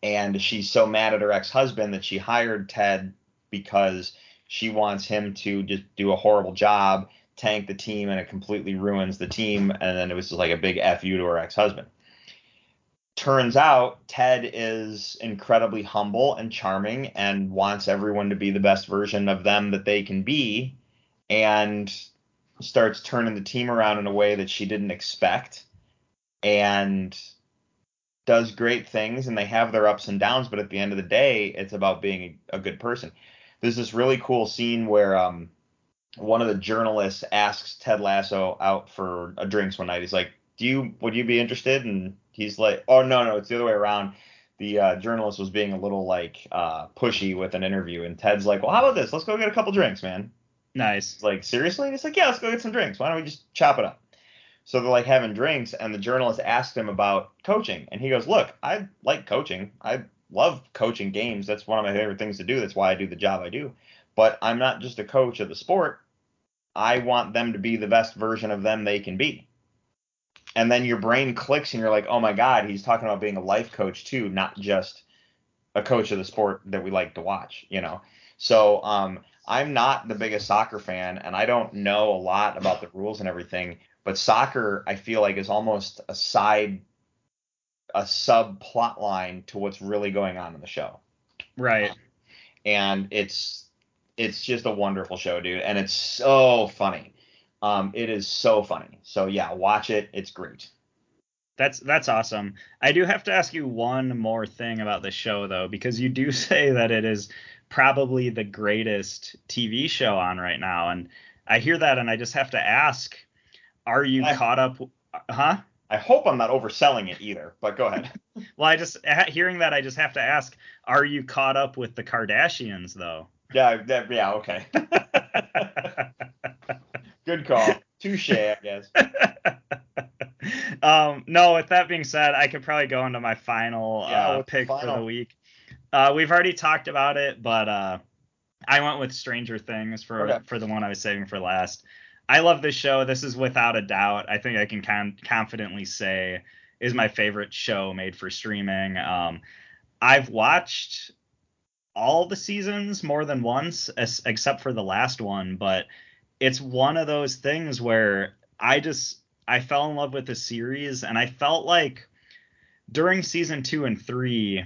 And she's so mad at her ex husband that she hired Ted because she wants him to just do a horrible job, tank the team, and it completely ruins the team. And then it was just like a big F you to her ex husband. Turns out Ted is incredibly humble and charming and wants everyone to be the best version of them that they can be and starts turning the team around in a way that she didn't expect and does great things and they have their ups and downs but at the end of the day it's about being a, good person. There's this really cool scene where um one of the journalists asks ted lasso out for a drinks one night. He's like do you would you be interested and he's like oh no no it's the other way around the uh, journalist was being a little like uh, pushy with an interview and ted's like well how about this let's go get a couple drinks man Nice. it's like, seriously? And he's like, yeah, let's go get some drinks. Why don't we just chop it up? So they're like having drinks, and the journalist asked him about coaching. And he goes, look, I like coaching. I love coaching games. That's one of my favorite things to do. That's why I do the job I do. But I'm not just a coach of the sport. I want them to be the best version of them they can be. And then your brain clicks, and you're like, oh my God, he's talking about being a life coach too, not just a coach of the sport that we like to watch, you know? So um, I'm not the biggest soccer fan, and I don't know a lot about the rules and everything. But soccer, I feel like, is almost a side, a subplot line to what's really going on in the show. Right. And it's it's just a wonderful show, dude, and it's so funny. Um, it is so funny. So yeah, watch it. It's great. That's that's awesome. I do have to ask you one more thing about the show though, because you do (laughs) say that it is probably the greatest TV show on right now, and I hear that, and I just have to ask: Are you I- caught up? Huh? I hope I'm not overselling it either, but go ahead. (laughs) Well, I just hearing that, I just have to ask: Are you caught up with the Kardashians though? yeah, that, yeah, okay. (laughs) Good call. Touche, I guess. (laughs) um, no, with that being said, I could probably go into my final Yeah, uh, what's the pick for the week. Uh, we've already talked about it, but uh, I went with Stranger Things for Okay. for the one I was saving for last. I love this show. This is without a doubt. I think I can con- confidently say is my favorite show made for streaming. Um, I've watched all the seasons more than once, es- except for the last one, but it's one of those things where I just I fell in love with the series and I felt like during season 2 and 3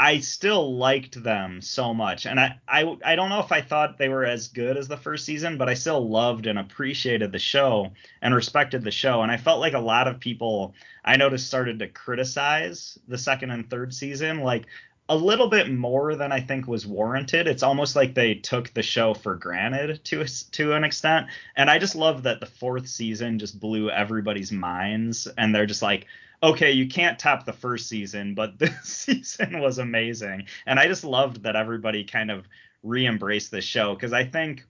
I still liked them so much. And I, I I don't know if I thought they were as good as the first season but I still loved and appreciated the show and respected the show. And I felt like a lot of people I noticed started to criticize the second and third season. Like a little bit more than I think was warranted. It's almost like they took the show for granted to to an extent. And I just love that the fourth season just blew everybody's minds and they're just like, okay, you can't top the first season, but (laughs) this season was amazing. And I just loved that everybody kind of re-embraced the show because I think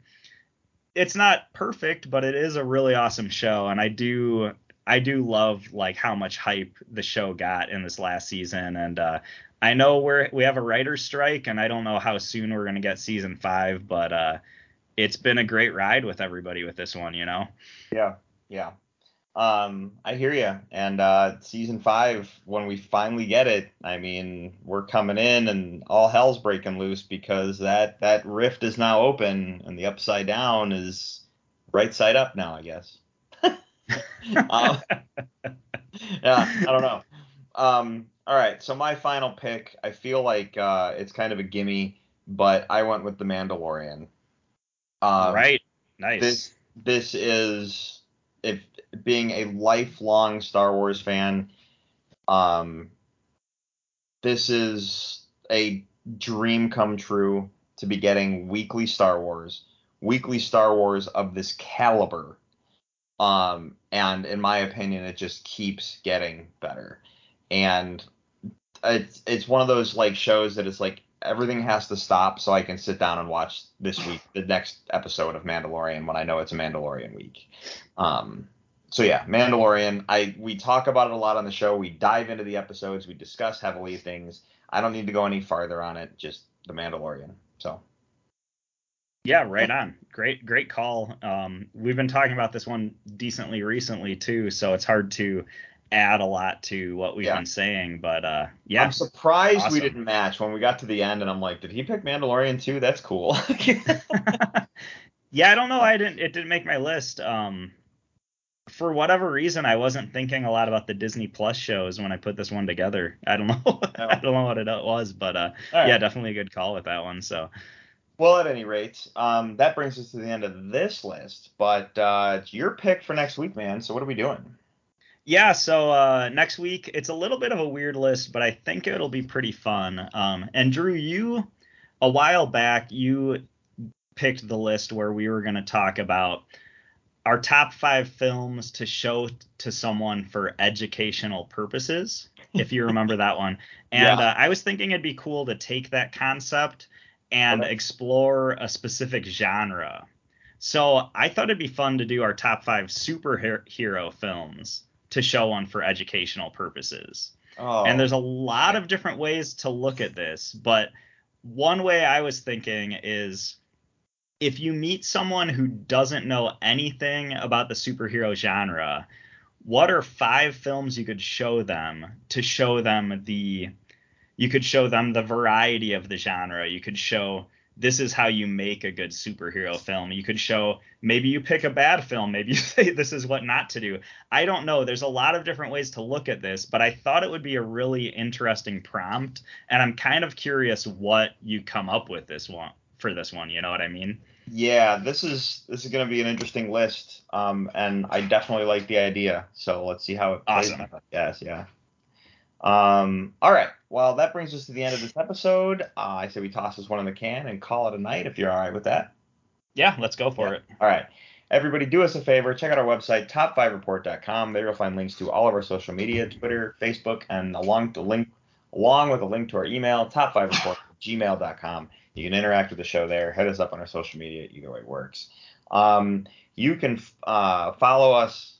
it's not perfect, but it is a really awesome show and I do I do love like how much hype the show got in this last season and uh I know we're we have a writer's strike, and I don't know how soon we're gonna get season five, but uh, it's been a great ride with everybody with this one, you know. Yeah, yeah. Um, I hear you. And uh, season five, when we finally get it, I mean, we're coming in and all hell's breaking loose because that that rift is now open and the upside down is right side up now, I guess. (laughs) (laughs) Um, yeah, I don't know. Um, all right, so my final pick, I feel like uh, it's kind of a gimme, but I went with the Mandalorian. Um, right, nice. this this is if being a lifelong Star Wars fan, um, this is a dream come true to be getting weekly Star Wars, weekly Star Wars of this caliber. Um, and in my opinion, it just keeps getting better. And it's it's one of those like shows that it's like everything has to stop so I can sit down and watch this week the next episode of Mandalorian when I know it's a Mandalorian week. Um, so yeah, Mandalorian. I we talk about it a lot on the show. We dive into the episodes. We discuss heavily things. I don't need to go any farther on it. Just the Mandalorian. So yeah, right on. Great, great call. Um, we've been talking about this one decently recently too, so it's hard to add a lot to what we've Yeah. been saying, but uh, yeah, I'm surprised we didn't match when we got to the end, and I'm like, did he pick Mandalorian too? That's cool. (laughs) yeah, I don't know. I didn't. It didn't make my list. Um, for whatever reason, I wasn't thinking a lot about the Disney Plus shows when I put this one together. I don't know. (laughs) I don't know what it was, but uh, right. yeah, definitely a good call with that one. So Well, at any rate, um, that brings us to the end of this list. But uh, it's your pick for next week, man. So what are we doing? Yeah, so uh, next week it's a little bit of a weird list, but I think it'll be pretty fun. Um, and Drew, you a while back you picked the list where we were going to talk about our top five films to show to someone for educational purposes, if you remember that one. (laughs) And Yeah. uh, I was thinking it'd be cool to take that concept and Okay. explore a specific genre. So I thought it'd be fun to do our top five superhero films to show on for educational purposes. Oh, And there's a lot of different ways to look at this, but one way I was thinking is if you meet someone who doesn't know anything about the superhero genre, what are five films you could show them to show them the you could show them the variety of the genre. You could show this is how you make a good superhero film. You could show maybe you pick a bad film, maybe (laughs) you say this is what not to do. I don't know. There's a lot of different ways to look at this, but I thought it would be a really interesting prompt, and I'm kind of curious what you come up with this one for this one. You know what I mean? Yeah, this is this is going to be an interesting list, um, and I definitely like the idea. So let's see how it plays. Awesome. Yes, yeah. Um, all right. Well, that brings us to the end of this episode. Uh, I say we toss this one in the can and call it a night. If you're all right with that. Yeah, let's go for it. All right. Everybody, do us a favor. Check out our website, top5report.com. There you'll find links to all of our social media, Twitter, Facebook, and along the link, along with a link to our email, top5report gmail.com. You can interact with the show there. Hit us up on our social media. Either way works. Um, you can uh, follow us.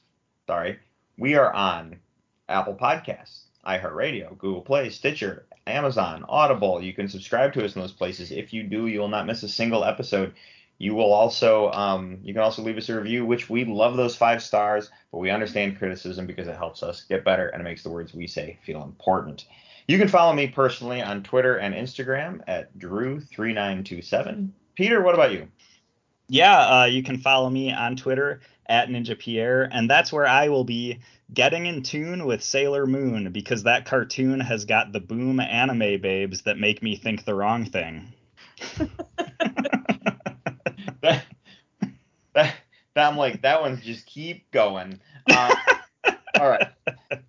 Sorry, we are on Apple Podcasts, iHeartRadio, Google Play, Stitcher, Amazon, Audible. You can subscribe to us in those places. If you do, you will not miss a single episode. You will also um, you can also leave us a review, which we love those five stars, but we understand criticism because it helps us get better and it makes the words we say feel important. You can follow me personally on Twitter and Instagram at Drew3927. Peter, what about you? Yeah, uh, you can follow me on Twitter at Ninja Pierre, and that's where I will be getting in tune with Sailor Moon because that cartoon has got the boom anime babes that make me think the wrong thing. that, that, I'm like that one's just keep going. Uh, (laughs) all right.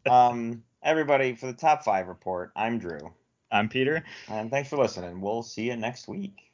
Um, everybody for the top five report. I'm Drew, I'm Peter. and thanks for listening. We'll see you next week.